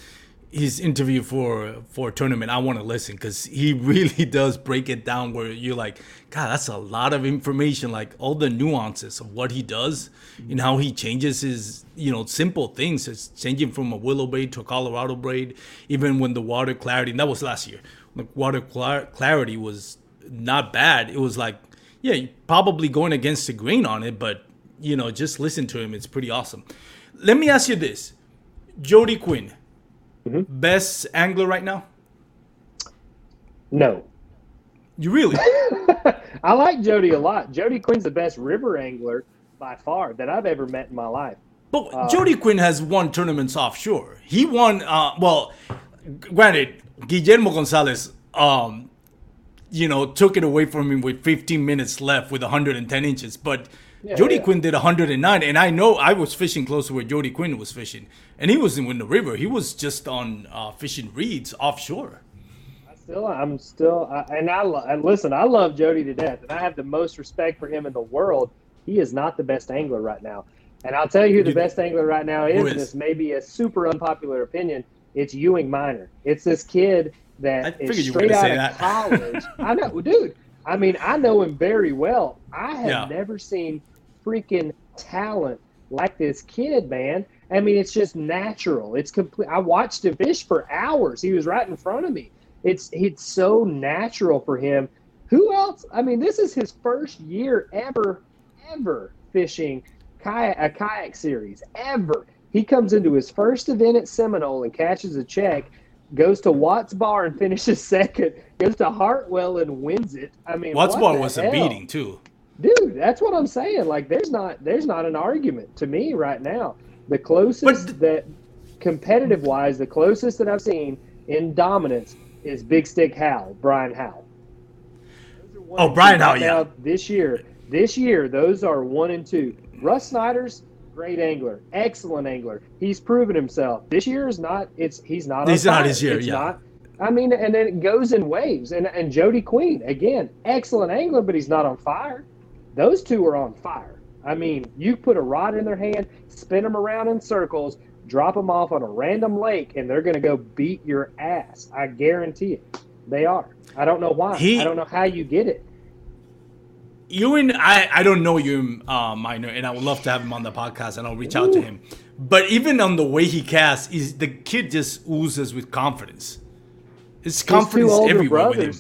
he's interviewed for for a tournament, I want to listen because he really does break it down where you're like, God, that's a lot of information. Like all the nuances of what he does and how he changes his you know simple things. It's changing from a willow blade to a Colorado blade, even when the water clarity. And that was last year. Like water clarity was not bad. It was like yeah, probably going against the grain on it, but you know, just listen to him. It's pretty awesome. Let me ask you this: Jody Quinn, mm-hmm. best angler right now? No. You really? I like Jody a lot. Jody Quinn's the best river angler by far that I've ever met in my life. But uh, Jody Quinn has won tournaments offshore. He won. Uh, well, granted, Guillermo Gonzalez um, you know, took it away from him with 15 minutes left with 110 inches. But yeah, Jody yeah. Quinn did 109, and I know I was fishing close to where Jody Quinn was fishing, and he wasn't in the river. He was just on uh, fishing reeds offshore. I still, I'm still, I, and I and listen. I love Jody to death, and I have the most respect for him in the world. He is not the best angler right now, and I'll tell you who the best angler right now is. is? This may be a super unpopular opinion. It's Ewing Minor. It's this kid that is straight out of that. college. I know, dude. I mean, I know him very well. I have yeah. never seen freaking talent like this kid, man. I mean, it's just natural. It's complete. I watched him fish for hours. He was right in front of me. It's it's so natural for him. Who else? I mean, this is his first year ever, ever fishing kayak a kayak series ever. He comes into his first event at Seminole and catches a check goes to Watts Bar and finishes second, goes to Hartwell and wins it. I mean, Watts Bar was hell? a beating too. Dude, that's what I'm saying. Like, there's not there's not an argument to me right now. The closest th- that competitive wise, the closest that I've seen in dominance is Big Stick Hal, Brian Howell. Oh, Brian Howell, yeah. This year, This year, those are one and two. Russ Snyder's great angler, excellent angler. He's proven himself. This year is not. It's he's not. He's not his year, It's yeah. not. I mean, and then it goes in waves. And and Jody Quinn again, excellent angler, but he's not on fire. Those two are on fire. I mean, you put a rod in their hand, spin them around in circles, drop them off on a random lake, and they're going to go beat your ass. I guarantee it. They are. I don't know why. He- I don't know how you get it. Ewan, I, I don't know you, uh, Minor, and I would love to have him on the podcast, and I'll reach out to him. But even on the way he casts, is the kid just oozes with confidence. His confidence everywhere with him.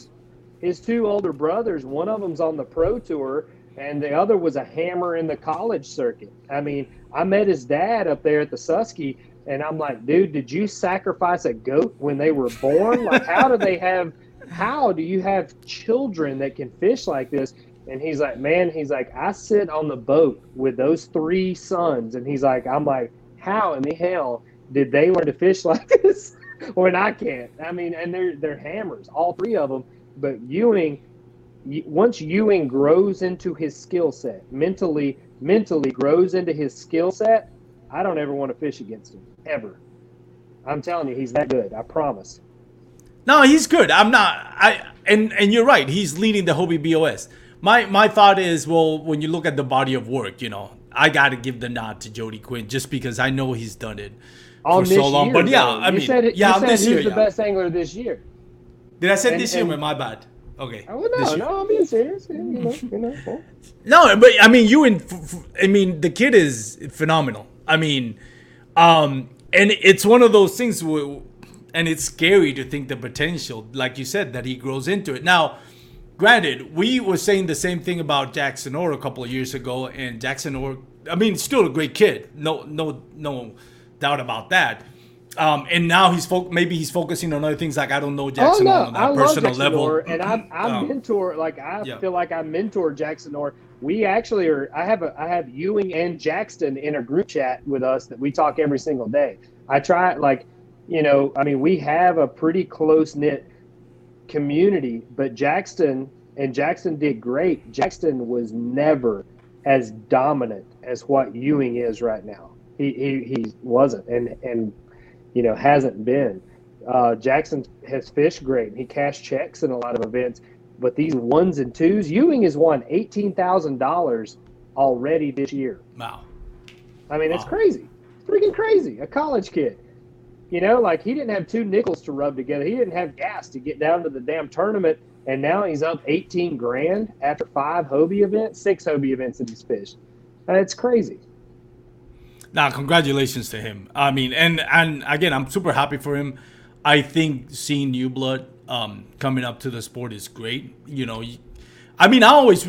His two older brothers. One of them's on the pro tour, and the other was a hammer in the college circuit. I mean, I met his dad up there at the Susky, and I'm like, dude, did you sacrifice a goat when they were born? like, how do they have? How do you have children that can fish like this? And he's like, man, he's like, I sit on the boat with those three sons, and he's like, I'm like, how in the hell did they learn to fish like this? when I can't. I mean, and they're they're hammers, all three of them. But Ewing, once Ewing grows into his skill set, mentally mentally grows into his skill set, I don't ever want to fish against him ever. I'm telling you, he's that good. I promise. No, he's good. I'm not. I and and you're right. He's leading the Hobie BOS. My my thought is, well, when you look at the body of work, you know, I got to give the nod to Jody Quinn just because I know he's done it On for so long. year, but yeah, though. I you mean, said, yeah, you said this year, the yeah. best angler this year. Did I say and- this year? and- My bad. Okay. Oh, no, no, I'm being serious. You know, you know. No, but I mean, you and f- f- I mean, the kid is phenomenal. I mean, um, and it's one of those things where, and it's scary to think the potential, like you said, that he grows into it. Now, granted, we were saying the same thing about Jackson Orr a couple of years ago, and Jackson Orr, I mean, still a great kid, no, no, no doubt about that. Um, and now he's fo- maybe he's focusing on other things like I don't know Jackson oh Orr no, on that personal level. Orr, and I I Um, mentor like I yeah. feel like I mentor Jackson Orr. We actually are. I have a I have Ewing and Jackson in a group chat with us that we talk every single day. I try like, you know, I mean, we have a pretty close knit community, but Jackson and Jackson did great. Jackson was never as dominant as what Ewing is right now. He he, he wasn't, and and you know hasn't been. Uh, Jackson has fished great. He cashed checks in a lot of events, but these ones and twos, Ewing has won eighteen thousand dollars already this year. wow. I mean, it's Wow. crazy, freaking crazy. A college kid, you know, like he didn't have two nickels to rub together. He didn't have gas to get down to the damn tournament, and now he's up eighteen grand after five Hobie events, six Hobie events that he's fished. Uh, It's crazy. Now, congratulations to him. I mean, and and again, I'm super happy for him. I think seeing new blood um, coming up to the sport is great. You know, I mean, I always.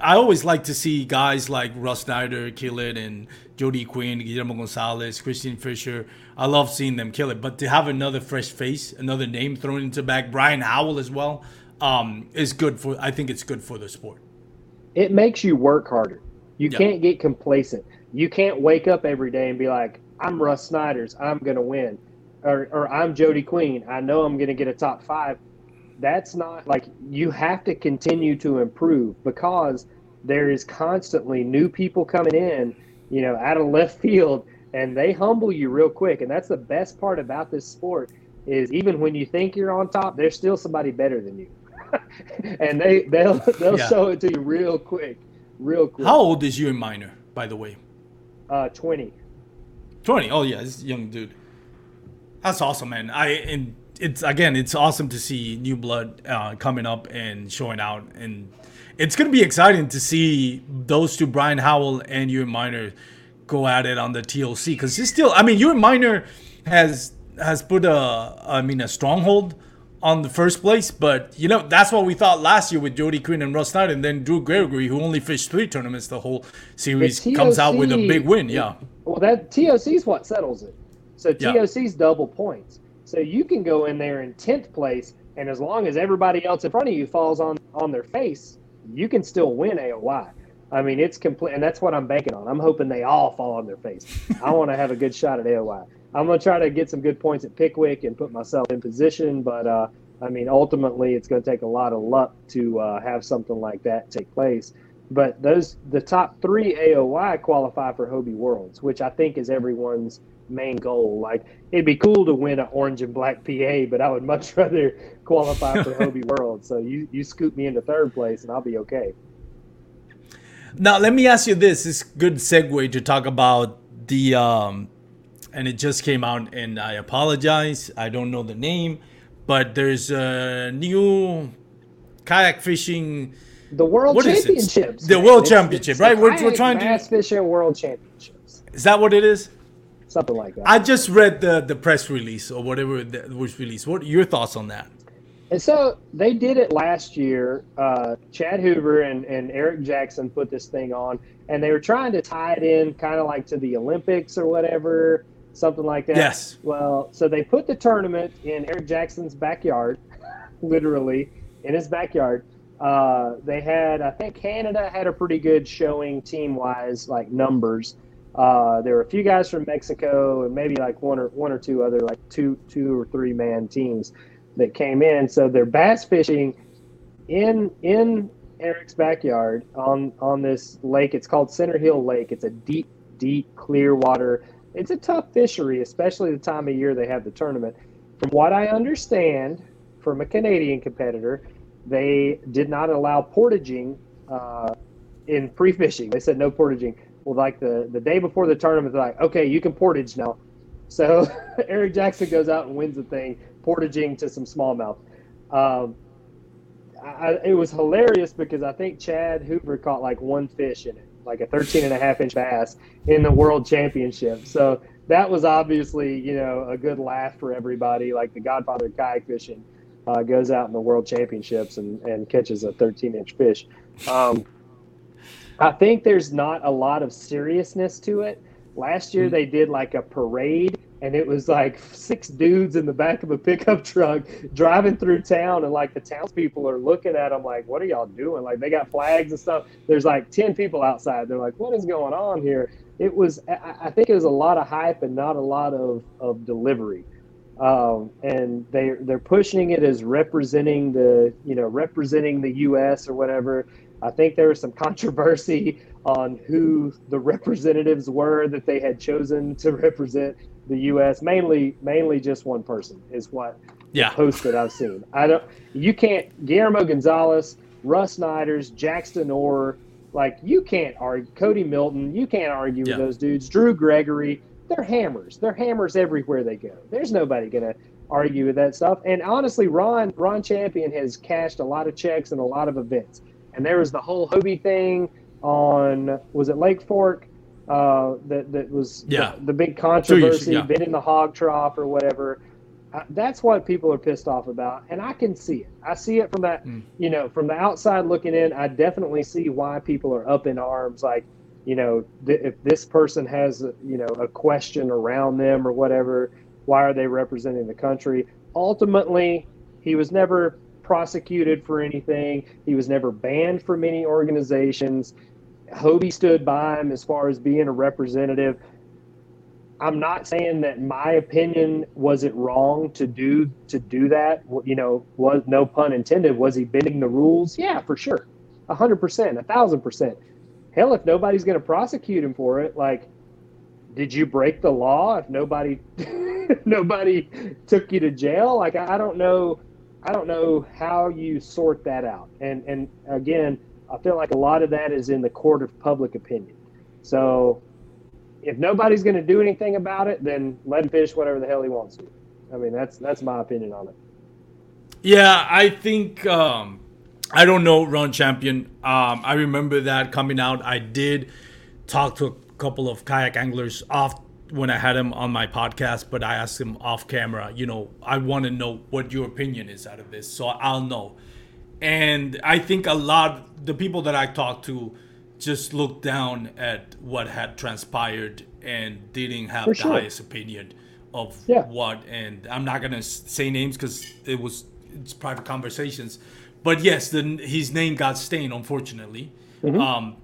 I always like to see guys like Russ Snyder kill it and Jody Quinn, Guillermo Gonzalez, Christian Fisher. I love seeing them kill it. But to have another fresh face, another name thrown into the back, Brian Howell as well, um, is good for. I think it's good for the sport. it makes you work harder. You Yeah. can't get complacent. You can't wake up every day and be like, I'm Russ Snyder's, I'm going to win. Or, or I'm Jody Quinn, I know I'm going to get a top five. That's not like you have to continue to improve because there is constantly new people coming in, you know, out of left field and they humble you real quick. And that's the best part about this sport is even when you think you're on top, there's still somebody better than you. and they they'll they'll Yeah. show it to you real quick, real quick. How old is Ewing Minor, by the way? Uh, twenty. 20 oh yeah this young dude that's awesome man i and it's again it's awesome to see new blood uh, coming up and showing out and it's going to be exciting to see those two brian howell and ewan Minor, go at it on the toc because he's still i mean ewan Minor has has put a i mean a stronghold on the first place but you know that's what we thought last year with jody quinn and russ snyder and then drew gregory who only fished three tournaments the whole series The comes out with a big win yeah Well, that TOC is what settles it. So Yeah. TOC's double points. So you can go in there in tenth place, and as long as everybody else in front of you falls on on their face, you can still win AOY. I mean, it's complete, and that's what I'm banking on. I'm hoping they all fall on their face. I want to have a good shot at AOY. I'm gonna try to get some good points at Pickwick and put myself in position, but uh, I mean, ultimately, it's going to take a lot of luck to uh, have something like that take place. But those the top three AOY qualify for Hobie Worlds, which I think is everyone's main goal. Like it'd be cool to win an orange and black PA, but I would much rather qualify for Hobie World. So you you scoop me into third place, and I'll be okay. Now let me ask you this: It's good segue to talk about the um, and it just came out, and I apologize, I don't know the name, but there's a new kayak fishing. The World What? Championships. The man. World It's- Championship, it's right? We're- we're trying to- bass fishing World Championships, Is that what it is? Something like that. I just read the the press release or whatever that was released. What are your thoughts on that? And so they did it last year. Uh, Chad Hoover and, and Eric Jackson put this thing on, and they were trying to tie it in kind of like to the Olympics or whatever, something like that. Yes. Well, so they put the tournament in Eric Jackson's backyard, literally in his backyard. Uh, they had, I think Canada had a pretty good showing team wise, like numbers. Uh, there were a few guys from Mexico and maybe like one or one or two other like two two or three man teams that came in. So they're bass fishing in in Eric's backyard on on this lake. It's called Center Hill Lake. It's a deep, deep, clear water. It's a tough fishery, especially the time of year they have the tournament. From what I understand, from a Canadian competitor, they did not allow portaging uh, in pre-fishing. They said no portaging. Well, like the the day before the tournament, they're like, okay, you can portage now. So Eric Jackson goes out and wins the thing, portaging to some smallmouth. Um, I, it was hilarious because I think Chad Hoover caught like one fish in it, like a 13 and a half inch bass in the world championship. So that was obviously, you know, a good laugh for everybody. Like the Godfather of kayak fishing uh, goes out in the world championships and, and catches a 13 inch fish. Um, I think there's not a lot of seriousness to it. Last year they did like a parade and it was like six dudes in the back of a pickup truck driving through town and like the townspeople are looking at them like what are y'all doing? Like they got flags and stuff. There's like 10 people outside. They're like what is going on here? It was i I think it was a lot of hype and not a lot of, of delivery. Um, and they they're pushing it as representing the you know representing the us or whatever i think there was some controversy on who the representatives were that they had chosen to represent the U.S. Mainly, mainly just one person is what Yeah. post that I've seen. I don't. You can't. Guillermo Gonzalez, Russ Snyders, Jackson Orr, like you can't argue. Cody Milton, you can't argue Yeah. with those dudes. Drew Gregory, they're hammers. They're hammers everywhere they go. There's nobody gonna argue with that stuff. And honestly, Ron Ron Champion has cashed a lot of checks in a lot of events. And there was the whole Hobie thing on was it Lake Fork? Uh, that that was the- Yeah. the, big controversy, yeah. been in the hog trough or whatever. Uh, that's what people are pissed off about, and I can see it. I see it from that, Mm. you know, from the outside looking in. I definitely see why people are up in arms. Like, you know, th- if this person has, you know, a question around them or whatever, why are they representing the country? Ultimately, he was never prosecuted for anything. He was never banned from any organizations. Hobie stood by him as far as being a representative. I'm not saying that my opinion was it wrong to do to do that. You know, was no pun intended. Was he bending the rules? Yeah, for sure, hundred percent, a thousand percent. Hell, if nobody's going to prosecute him for it, like, did you break the law? If nobody, nobody took you to jail, like I don't know, I don't know how you sort that out. And and again, I feel like a lot of that is in the court of public opinion. So if nobody's going to do anything about it, then let him fish whatever the hell he wants to. I mean, that's that's my opinion on it. Yeah, I think um, I don't know Ron Champion. Um, I remember that coming out. I did talk to a couple of kayak anglers off when I had him on my podcast, but I asked him off camera. You know, I want to know what your opinion is out of this, so I'll know. And I think a lot the people that I talked to just looked down at what had transpired and didn't have For the sure. highest opinion of Yeah. what. And I'm not gonna say names because it was it's private conversations. But yes, the, his name got stained, unfortunately. Um,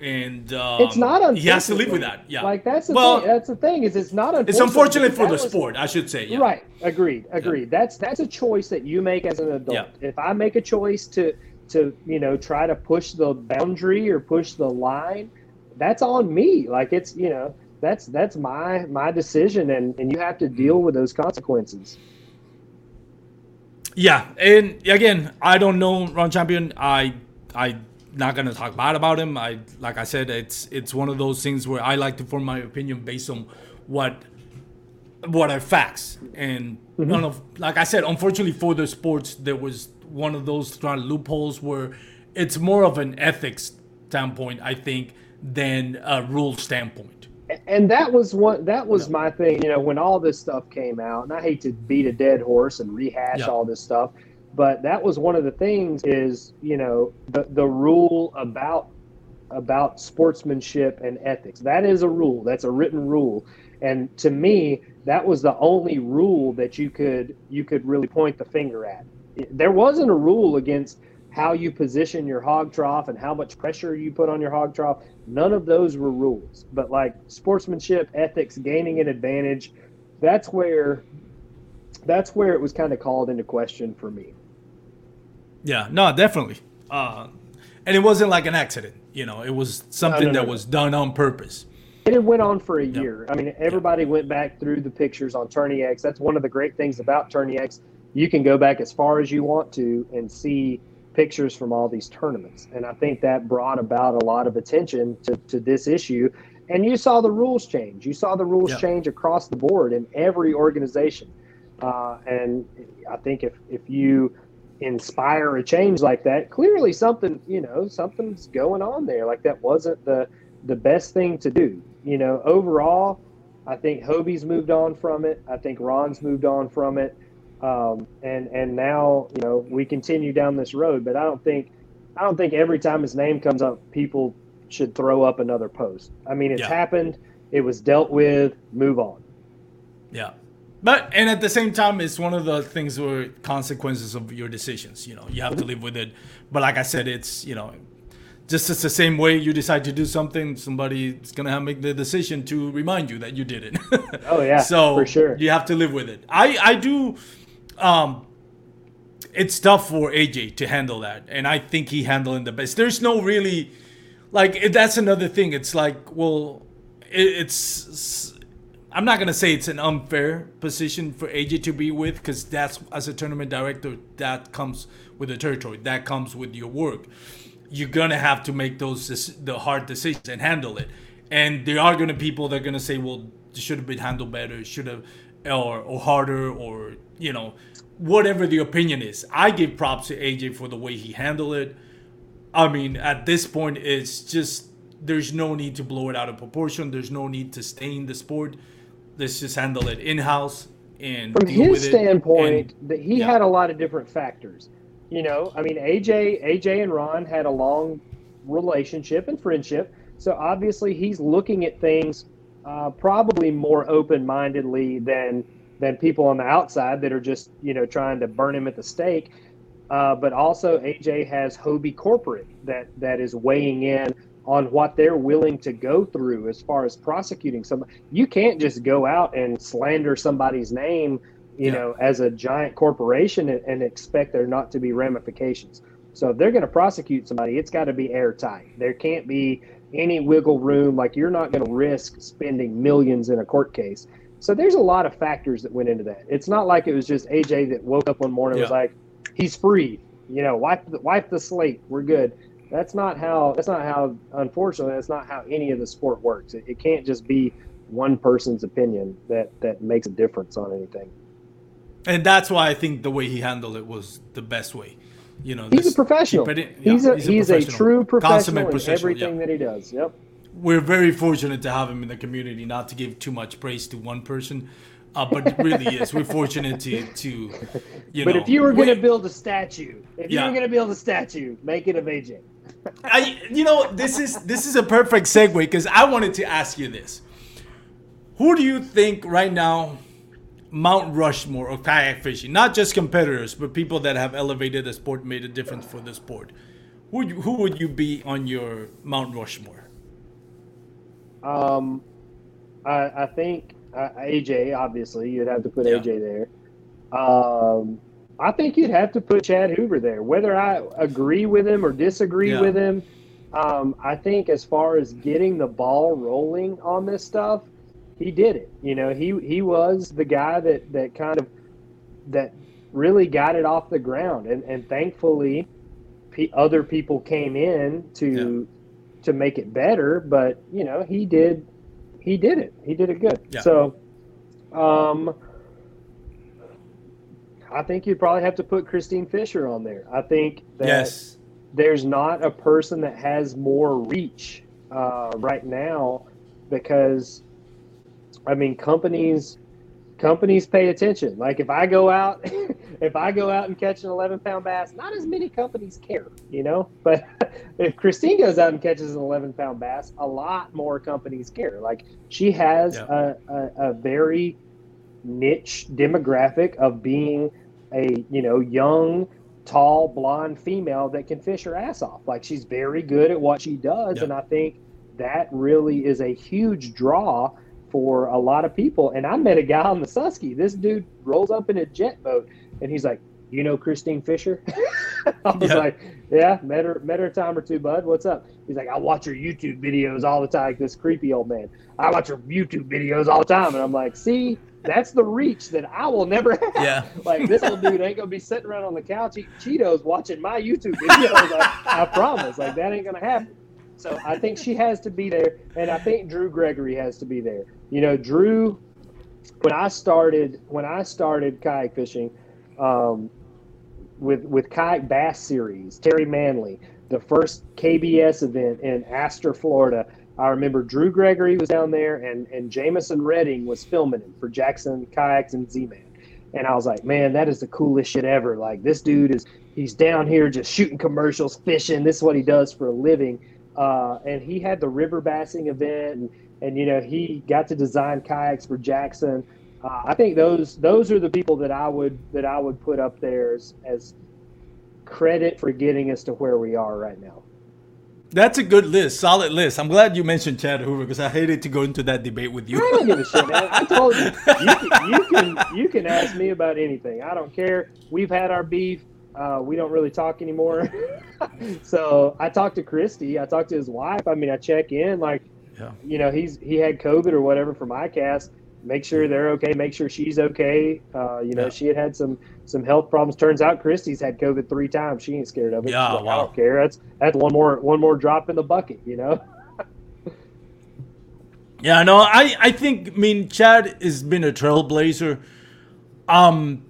and um, Mm-hmm. It's not He has to live with that. Yeah. Like that's the well, thing. That's the thing is it's not unfortunate. it's unfortunate for the was- sport, I should say. Yeah. Right. Agreed. Agreed. That's that's a choice that you make as an adult. Yeah. If I make a choice to to you know try to push the boundary or push the line, that's on me. Like it's you know that's that's my my decision, and and you have to deal with those consequences. Yeah, and again, I don't know Ron Champion. I I not gonna talk bad about him. I like I said, it's it's one of those things where I like to form my opinion based on what what are facts. And mm-hmm. none of like I said, unfortunately for the sports, there was one of those kind of loopholes where it's more of an ethics standpoint, I think, than a rule standpoint and that was what that was my thing you know when all this stuff came out and i hate to beat a dead horse and rehash all this stuff but that was one of the things is you know the the rule about about sportsmanship and ethics that is a rule that's a written rule and to me that was the only rule that you could you could really point the finger at there wasn't a rule against how you position your hog trough and how much pressure you put on your hog trough. None of those were rules. But like sportsmanship, ethics, gaining an advantage, that's where that's where it was kind of called into question for me. Yeah, no, definitely. Uh, and it wasn't like an accident. You know, it was something no, no, no, that was done on purpose. And it went on for a year. I mean, everybody went back through the pictures on Tourney X. That's one of the great things about Tourney X. You can go back as far as you want to and see pictures from all these tournaments. And I think that brought about a lot of attention to, to this issue. And you saw the rules change. You saw the rules yeah. change across the board in every organization. Uh, and I think if, if you inspire a change like that, clearly something, you know, something's going on there. Like that wasn't the, the best thing to do. You know, overall, I think Hobie's moved on from it. I think Ron's moved on from it. Um, and and now you know we continue down this road, but I don't think I don't think every time his name comes up, people should throw up another post. I mean, it's yeah. happened. It was dealt with. Move on. Yeah. But and at the same time, it's one of the things where consequences of your decisions. You know, you have to live with it. But like I said, it's you know, just it's the same way you decide to do something, somebody's gonna have make the decision to remind you that you did it. oh yeah, so for sure, you have to live with it. I I do um, it's tough for AJ to handle that, and I think he handled it the best. There's no really, like that's another thing. It's like, well, it, it's. I'm not gonna say it's an unfair position for AJ to be with, because that's as a tournament director, that comes with the territory, that comes with your work. You're gonna have to make those the hard decisions and handle it. And there are gonna be people that are gonna say, well, it should have been handled better, should have, or or harder, or you know, whatever the opinion is. I give props to AJ for the way he handled it. I mean, at this point, it's just there's no need to blow it out of proportion. There's no need to stain the sport. Let's just handle it in house and from his standpoint, that he yeah. had a lot of different factors. You know, I mean, AJ, AJ and Ron had a long relationship and friendship, so obviously he's looking at things uh, probably more open-mindedly than than people on the outside that are just you know trying to burn him at the stake. Uh, but also AJ has Hobie corporate that that is weighing in on what they're willing to go through as far as prosecuting somebody. You can't just go out and slander somebody's name, you yeah. know, as a giant corporation and, and expect there not to be ramifications. So if they're going to prosecute somebody, it's got to be airtight. There can't be any wiggle room. Like you're not going to risk spending millions in a court case. So there's a lot of factors that went into that. It's not like it was just AJ that woke up one morning and was like, he's free. You know, wipe the, wipe the slate. We're good. That's not how. That's not how. Unfortunately, that's not how any of the sport works. It, it can't just be one person's opinion that that makes a difference on anything. And that's why I think the way he handled it was the best way. You know, he's this, a professional. yeah, he's a he's, a, he's a, true professional in everything yeah. that he does. Yep we're very fortunate to have him in the community. Not to give too much praise to one person, uh, but really is. We're fortunate to to you but know. But if you were going to build a statue, if yeah. you were going to build a statue, make it of AJ. I, you know, this is this is a perfect segue because I wanted to ask you this: Who do you think right now, Mount Rushmore of kayak fishing, not just competitors, but people that have elevated the sport, made a difference for the sport? Who who would you be on your Mount Rushmore? Um, I, I think uh, AJ, obviously, you'd have to put yeah. AJ there. Um, I think you'd have to put Chad Hoover there. Whether I agree with him or disagree Yeah. with him, um, I think as far as getting the ball rolling on this stuff, he did it. You know, he he was the guy that that kind of that really got it off the ground, and and thankfully, pe other people came in to to make it better. But you know, he did he did it. He did it good. Yeah. So, um. I think you'd probably have to put Christine Fisher on there. I think that Yes. there's not a person that has more reach uh, right now because I mean companies companies pay attention. Like if I go out if I go out and catch an 11 pound bass, not as many companies care, you know. But if Christine goes out and catches an 11 pound bass, a lot more companies care. Like she has Yeah. a, a, a very niche demographic of being a you know young tall blonde female that can fish her ass off. Like she's very good at what she does Yeah. and i think that really is a huge draw for a lot of people. And i met a guy on the susky. This dude rolls up in a jet boat and he's like you know christine fisher? I was Yeah. like yeah met her met her a time or two bud. What's up he's like i watch your youtube videos all the time this creepy old man i watch your youtube videos all the time and i'm like see that's the reach that i will never have Yeah. like this old dude ain't gonna be sitting around on the couch eating Cheetos watching my YouTube videos. I, I promise. Like that ain't gonna happen. So I think she has to be there, and I think Drew Gregory has to be there. You know, Drew. When I started, when I started kayak fishing, um, with with kayak bass series, Terry Manley, the first KBS event in Astor, Florida. I remember Drew Gregory was down there, and and Jameson Redding was filming him for Jackson Kayaks and Z-Man. And I was like, man, that is the coolest shit ever. Like this dude is he's down here just shooting commercials, fishing. This is what he does for a living. Uh, and he had the river bassing event, and, and you know he got to design kayaks for Jackson. Uh, I think those those are the people that I would that I would put up there as, as credit for getting us to where we are right now. That's a good list, solid list. I'm glad you mentioned Chad Hoover because I hated to go into that debate with you. I don't give a shit, man. I told you, you can, you can you can ask me about anything. I don't care. We've had our beef. Uh, we don't really talk anymore. so I talked to Christy. I talked to his wife. I mean, I check in. Like, Yeah. you know, he's he had COVID or whatever for my cast. Make sure they're okay. Make sure she's okay. Uh, you know, Yeah. she had had some some health problems. Turns out Christy's had COVID three times. She ain't scared of it. Yeah, like, I wow. don't care. That's that's one more one more drop in the bucket. You know. Yeah, no, I, I think I mean Chad has been a trailblazer um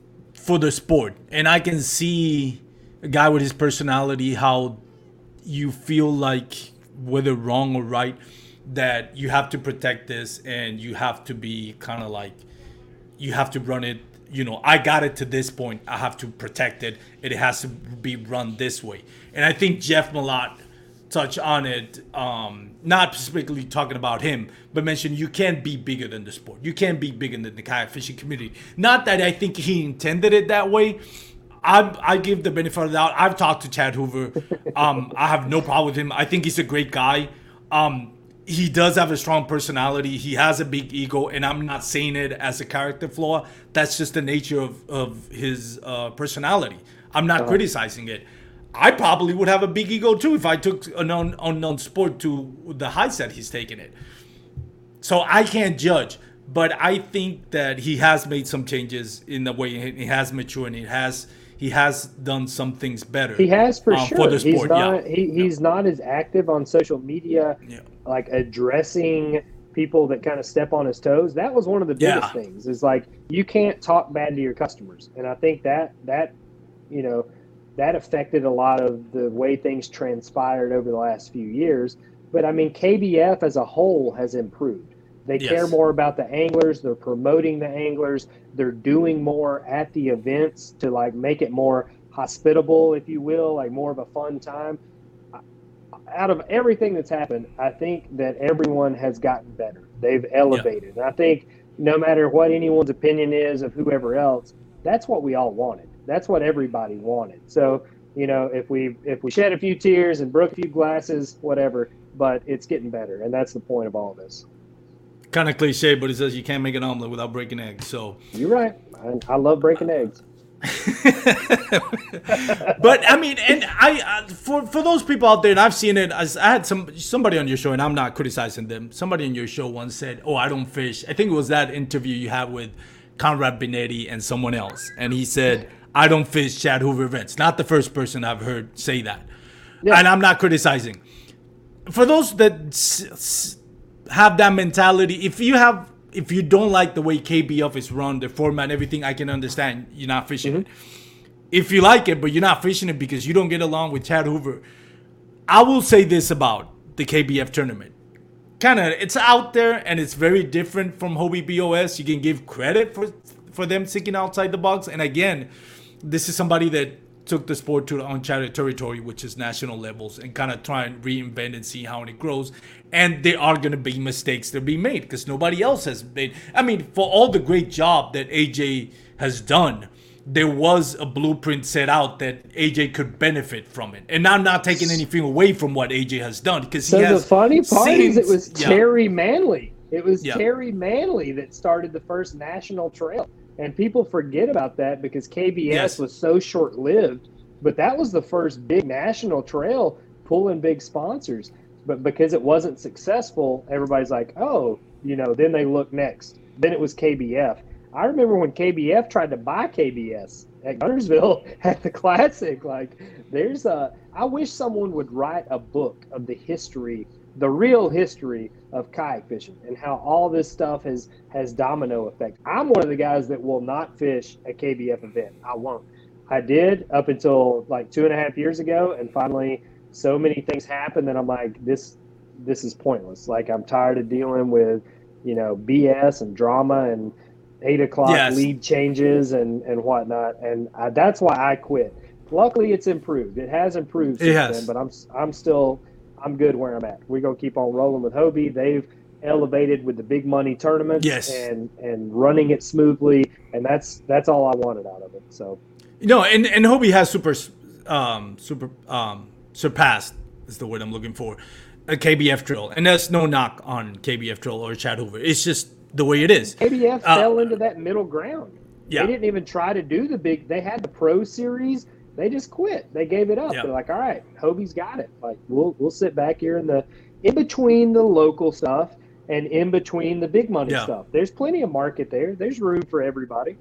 for the sport. And I can see a guy with his personality how you feel like whether wrong or right that you have to protect this and you have to be kind of like you have to run it you know i got it to this point i have to protect it it has to be run this way and i think jeff malott touched on it um not specifically talking about him but mentioned you can't be bigger than the sport you can't be bigger than the kayak fishing community not that i think he intended it that way I, I give the benefit of the doubt. I've talked to Chad Hoover. Um, I have no problem with him. I think he's a great guy. Um, he does have a strong personality. He has a big ego, and I'm not saying it as a character flaw. That's just the nature of, of his uh, personality. I'm not criticizing it. I probably would have a big ego too if I took an unknown, unknown sport to the heights that he's taken it. So I can't judge, but I think that he has made some changes in the way he has matured and he has he has done some things better. He has for uh, sure. for the he's sport. not. yeah. He, he's not as active on social media, Yeah. like addressing people that kind of step on his toes. That was one of the biggest Yeah. things. Is like you can't talk bad to your customers, and I think that that you know that affected a lot of the way things transpired over the last few years. But I mean, KBF as a whole has improved. They Yes. care more about the anglers. They're promoting the anglers. They're doing more at the events to like make it more hospitable, if you will, like more of a fun time. Out of everything that's happened, I think that everyone has gotten better. They've elevated. And I think no matter what anyone's opinion is of whoever else, that's what we all wanted. That's what everybody wanted. So, you know, if we if we shed a few tears and broke a few glasses, whatever, but it's getting better, and that's the point of all this. Kind of cliche, but it says you can't make an omelet without breaking eggs. So You're right. I, I love breaking eggs. but I mean, and I uh, for for those people out there, and I've seen it. As I had some somebody on your show, and I'm not criticizing them. Somebody on your show once said, "Oh, I don't fish." I think it was that interview you had with Conrad Benetti and someone else, and he said, "I don't fish Chad Hoover events." Not the first person I've heard say that, yeah. and I'm not criticizing. For those that s- s- have that mentality, if you have if you don't like the way KBF is run, the format, everything, I can understand you're not fishing mm-hmm. it. If you like it, but you're not fishing it because you don't get along with Chad Hoover, I will say this about the KBF tournament. Kind of, it's out there and it's very different from Hobie BOS. You can give credit for for them thinking outside the box. And again, this is somebody that took the sport to uncharted territory, which is national levels, and kind of try and reinvent and see how it grows. And there are going to be mistakes that be made because nobody else has made. I mean, for all the great job that AJ has done, there was a blueprint set out that AJ could benefit from it. And I'm not taking anything away from what AJ has done because so he has. the funny part seen, is it was yeah. Terry Manley. It was yeah. Terry Manley that started the first national trail. And people forget about that because KBS yes. was so short lived. But that was the first big national trail pulling big sponsors. But because it wasn't successful, everybody's like, oh, you know, then they look next. Then it was KBF. I remember when KBF tried to buy KBS at Guntersville at the Classic. Like, there's a, I wish someone would write a book of the history, the real history of kayak fishing and how all this stuff has has domino effect. I'm one of the guys that will not fish a KBF event. I won't. I did up until like two and a half years ago, and finally, so many things happened that I'm like, this this is pointless. Like I'm tired of dealing with, you know, BS and drama and eight o'clock yes. lead changes and and whatnot, and I, that's why I quit. Luckily, it's improved. It has improved since then, but I'm I'm still I'm good where I'm at. We're gonna keep on rolling with Hobie. They've elevated with the big money tournaments yes. and and running it smoothly, and that's that's all I wanted out of it. So, no, and and Hobie has super um super um surpassed is the word I'm looking for a KBF Trail, and that's no knock on KBF Trail or Chad Hoover. It's just the way it is. KBF uh, fell into that middle ground. Yeah. They didn't even try to do the big. They had the pro series they just quit. They gave it up. Yep. They're like, all right, Hobie's got it. Like we'll we'll sit back here in the in between the local stuff and in between the big money yeah. stuff. There's plenty of market there. There's room for everybody.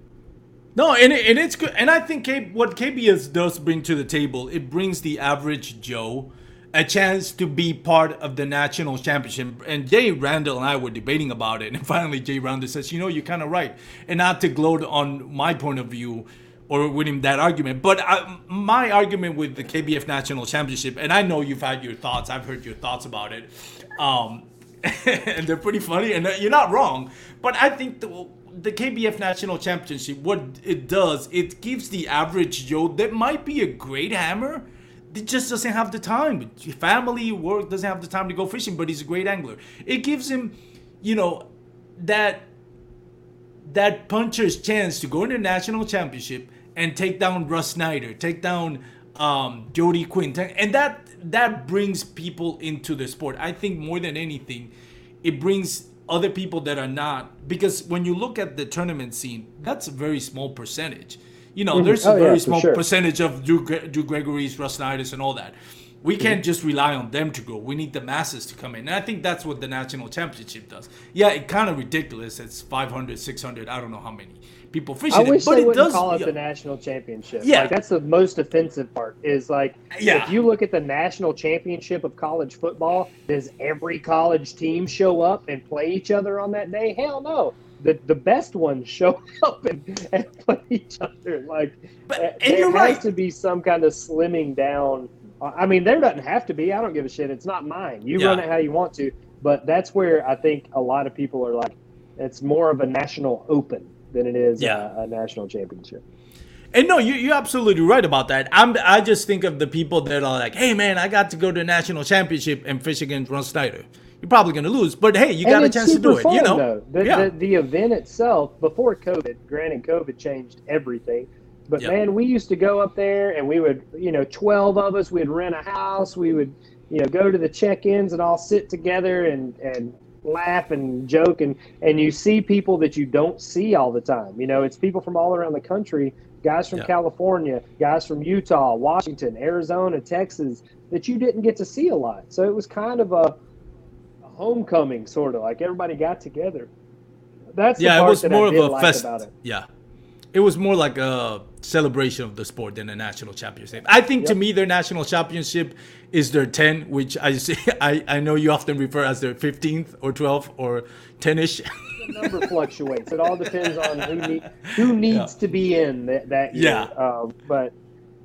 No, and and it's good. And I think K, what KBS does bring to the table, it brings the average Joe a chance to be part of the national championship. And Jay Randall and I were debating about it, and finally Jay Randall says, "You know, you're kind of right." And not to gloat on my point of view, or winning that argument. But I, my argument with the KBF National Championship, and I know you've had your thoughts, I've heard your thoughts about it, um, and they're pretty funny, and you're not wrong. But I think the, the KBF National Championship, what it does, it gives the average Joe that might be a great hammer. It just doesn't have the time. Family, work doesn't have the time to go fishing, but he's a great angler. It gives him, you know, that that puncher's chance to go into national championship and take down Russ Snyder, take down um, Jody Quinn, and that that brings people into the sport. I think more than anything, it brings other people that are not because when you look at the tournament scene, that's a very small percentage. You know, mm-hmm. there's oh, a very yeah, small sure. percentage of Drew, Drew Gregory's, Russ Snyder's, and all that. We can't just rely on them to grow. We need the masses to come in. And I think that's what the national championship does. Yeah, it kind of ridiculous. It's 500, 600, I don't know how many people fishing I wish it, but they it wouldn't does call it yeah. the national championship. Yeah, like, that's the most offensive part. Is like yeah. if you look at the national championship of college football, does every college team show up and play each other on that day? Hell no. The, the best ones show up and, and play each other. Like, but, there you're has right. to be some kind of slimming down. I mean, there doesn't have to be. I don't give a shit. It's not mine. You Yeah. run it how you want to. But that's where I think a lot of people are like, it's more of a national open than it is Yeah. a, a national championship. And no, you, you're absolutely right about that. I'm, I just think of the people that are like, hey, man, I got to go to a national championship and fish against Ron Snyder. You're probably going to lose, but hey, you got a chance to do super it. You know? though. The, yeah. the, the event itself, before COVID, granted, COVID changed everything. But Yep. man, we used to go up there and we would, you know, 12 of us, we'd rent a house. We would, you know, go to the check ins and all sit together and, and laugh and joke and and you see people that you don't see all the time. You know, it's people from all around the country, guys from Yeah. California, guys from Utah, Washington, Arizona, Texas that you didn't get to see a lot. So it was kind of a, a homecoming sort of like everybody got together. That's the yeah, it was that more of a like fest. about it. Yeah, it was more like a celebration of the sport than a national championship. I think to me, their national championship is their ten, which I see. I, I know you often refer as their fifteenth or twelfth or ten-ish. the number fluctuates. It all depends on who need, who needs to be in that, that year. Yeah. Um, but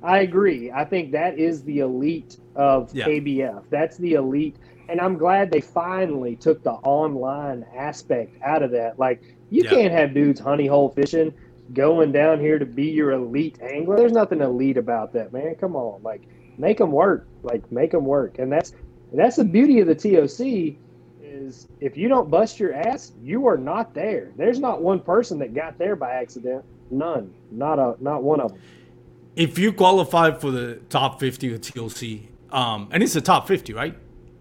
I agree. I think that is the elite of Yeah. KBF. That's the elite, and I'm glad they finally took the online aspect out of that. Like you Yeah. can't have dudes honey hole fishing going down here to be your elite angler. There's nothing elite about that, man. Come on, like make them work. Like make them work, and that's that's the beauty of the TOC is if you don't bust your ass, you are not there. There's not one person that got there by accident. None. Not a not one of them. if you qualify for the top fifty of TOC, um, and it's the top fifty, right?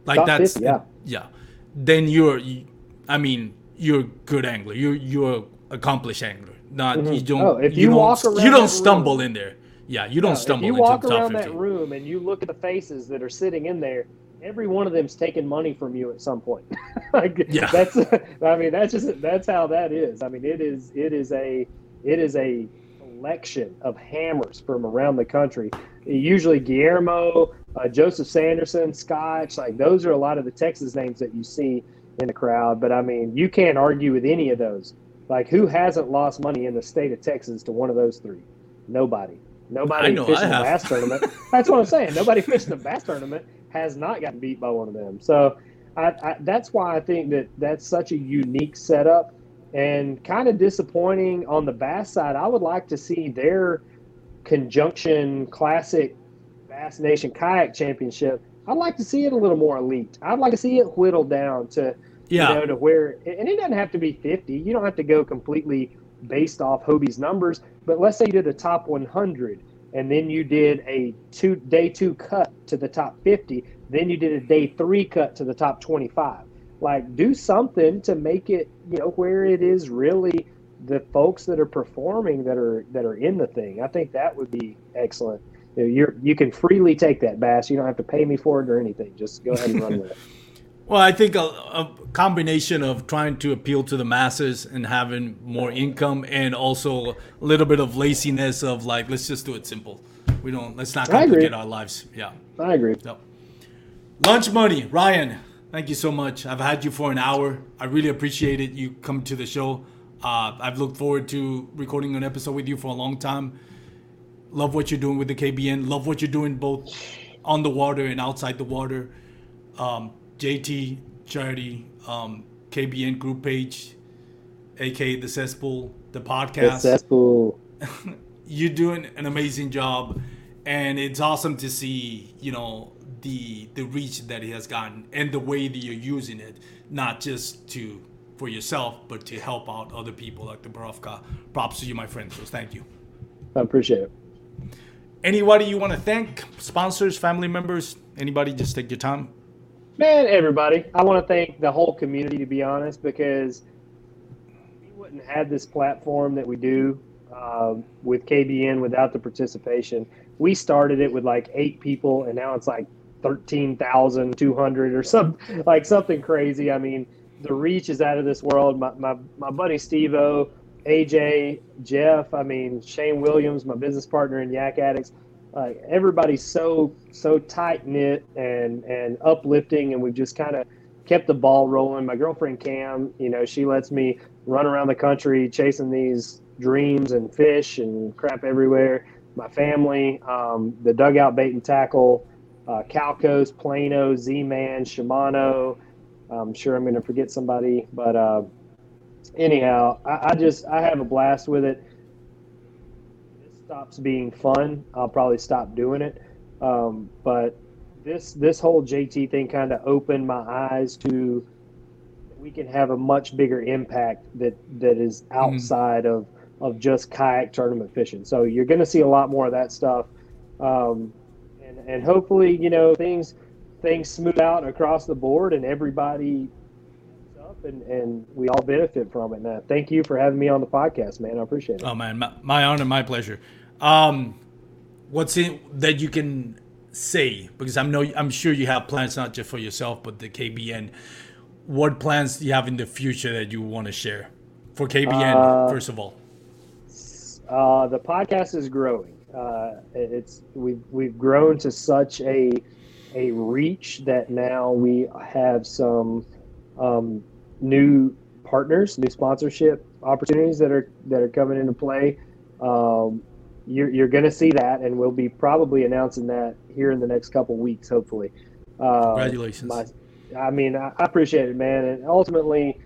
Like Top that's 50, yeah. yeah. Then you're, you, I mean, you're a good angler. You're you're accomplished angler. Not you don't. Oh, if you don't, walk around you don't stumble room- in there. Yeah, you don't No, stumble if you into walk the around that room and you look at the faces that are sitting in there, every one of them's taking money from you at some point. like, Yeah. That's I mean that's just that's how that is. I mean it is it is a it is a collection of hammers from around the country. Usually Guillermo, uh, Joseph Sanderson, Scotch, like those are a lot of the Texas names that you see in the crowd. But I mean, you can't argue with any of those. Like, who hasn't lost money in the state of Texas to one of those three? Nobody. Nobody fishing the bass tournament. That's what I'm saying. Nobody fishing the bass tournament has not gotten beat by one of them. So I, I, that's why I think that that's such a unique setup and kind of disappointing on the bass side. I would like to see their conjunction classic Bass Nation Kayak Championship. I'd like to see it a little more elite. I'd like to see it whittled down to Yeah. you know to where and it doesn't have to be 50. You don't have to go completely based off Hobie's numbers, but let's say you did a top 100 and then you did a two day 2 cut to the top 50, then you did a day 3 cut to the top 25. Like do something to make it, you know, where it is really the folks that are performing that are that are in the thing. I think that would be excellent. You know, you're you can freely take that bass. You don't have to pay me for it or anything. Just go ahead and run with it. Well, I think a, a combination of trying to appeal to the masses and having more income, and also a little bit of laziness of like, let's just do it simple. We don't. Let's not complicate our lives. Yeah. I agree. So, lunch money, Ryan. Thank you so much. I've had you for an hour. I really appreciate it. You come to the show. Uh, I've looked forward to recording an episode with you for a long time. Love what you're doing with the KBN. Love what you're doing both on the water and outside the water. Um, JT charity, um, KBN group page, aka the cesspool, the podcast Successful. you're doing an amazing job and it's awesome to see you know the the reach that it has gotten and the way that you're using it not just to for yourself but to help out other people like the Borofka. props to you my friend so thank you I appreciate it. anybody you want to thank sponsors family members anybody just take your time Man, everybody. I want to thank the whole community, to be honest, because we wouldn't have this platform that we do um, with KBN without the participation. We started it with like eight people, and now it's like 13,200 or something, like something crazy. I mean, the reach is out of this world. My, my, my buddy Steve O, AJ, Jeff, I mean, Shane Williams, my business partner in Yak Addicts like everybody's so so tight knit and and uplifting and we've just kind of kept the ball rolling. My girlfriend cam you know she lets me run around the country chasing these dreams and fish and crap everywhere. My family um, the dugout bait and tackle uh, calcos plano z-man shimano. I'm sure i'm going to forget somebody but uh, anyhow I, I just i have a blast with it stops being fun, I'll probably stop doing it. Um, but this this whole JT thing kind of opened my eyes to we can have a much bigger impact that that is outside of of just kayak tournament fishing. So you're going to see a lot more of that stuff, um, and and hopefully you know things things smooth out across the board and everybody and, and we all benefit from it. Now, thank you for having me on the podcast, man. I appreciate it. Oh man, my, my honor, my pleasure. Um, what's in that you can say because I'm know I'm sure you have plans not just for yourself but the KBN. What plans do you have in the future that you want to share for KBN? Uh, first of all, uh, the podcast is growing. Uh, it's we've we've grown to such a a reach that now we have some um, new partners, new sponsorship opportunities that are that are coming into play. Um, you're, you're going to see that, and we'll be probably announcing that here in the next couple weeks, hopefully. Uh, Congratulations. My, I mean, I, appreciate it, man. And ultimately,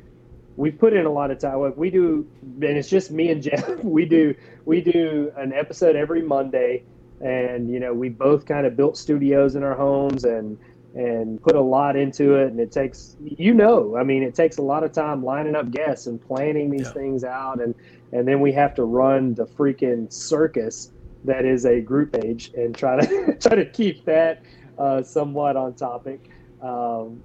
we put in a lot of time. We do, and it's just me and Jeff. We do we do an episode every Monday, and you know we both kind of built studios in our homes and and put a lot into it. And it takes, you know, I mean, it takes a lot of time lining up guests and planning these yeah. things out, and and then we have to run the freaking circus that is a group page and try to try to keep that uh, somewhat on topic. Um,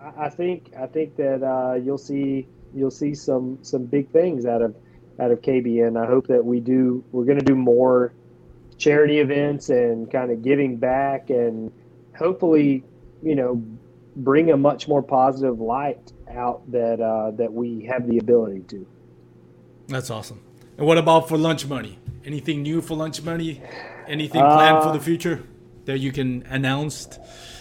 I, I, think I think that uh, you'll see you'll see some some big things out of out of KBN. I hope that we do. We're going to do more charity events and kind of giving back and hopefully, you know, bring a much more positive light out that uh, that we have the ability to. That's awesome. And what about for lunch money? Anything new for lunch money? Anything planned uh, for the uh, future that you can announce?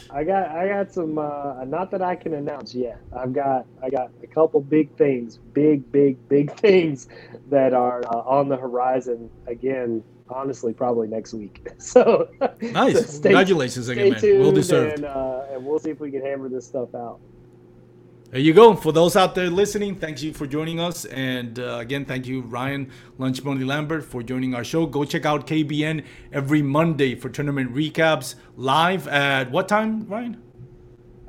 I got I got some uh, not that I can announce yet. I've got I got a couple big things, big big big things that are uh, on the horizon. Again, honestly, probably next week. So nice. so stay, Congratulations again, man. Well deserved. And, uh, and we'll see if we can hammer this stuff out. There you go. For those out there listening, thank you for joining us. And uh, again, thank you, Ryan Lunch Money Lambert, for joining our show. Go check out KBN every Monday for tournament recaps live at what time, Ryan?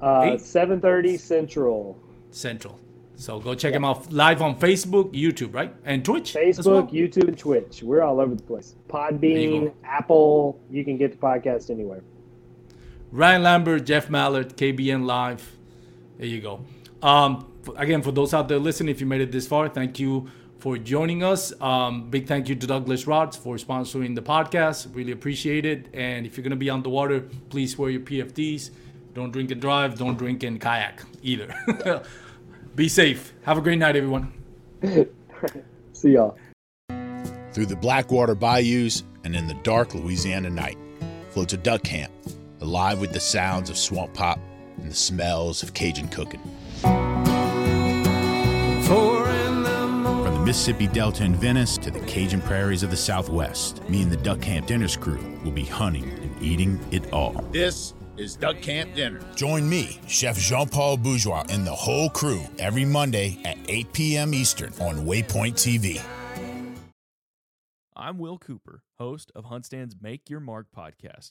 Uh, 7.30 Central. Central. So go check yeah. him out live on Facebook, YouTube, right? And Twitch? Facebook, well? YouTube, and Twitch. We're all over the place. Podbean, Apple. You can get the podcast anywhere. Ryan Lambert, Jeff Mallard, KBN Live. There you go. Um, again, for those out there listening, if you made it this far, thank you for joining us. Um, big thank you to Douglas Rods for sponsoring the podcast. Really appreciate it. And if you're gonna be on the water, please wear your PFDs. Don't drink and drive. Don't drink and kayak either. be safe. Have a great night, everyone. See y'all. Through the Blackwater bayous and in the dark Louisiana night floats a duck camp, alive with the sounds of swamp pop and the smells of Cajun cooking. From the Mississippi Delta in Venice to the Cajun prairies of the Southwest, me and the Duck Camp Dinners crew will be hunting and eating it all. This is Duck Camp Dinner. Join me, Chef Jean Paul Bourgeois, and the whole crew every Monday at 8 p.m. Eastern on Waypoint TV. I'm Will Cooper, host of HuntStand's Make Your Mark podcast.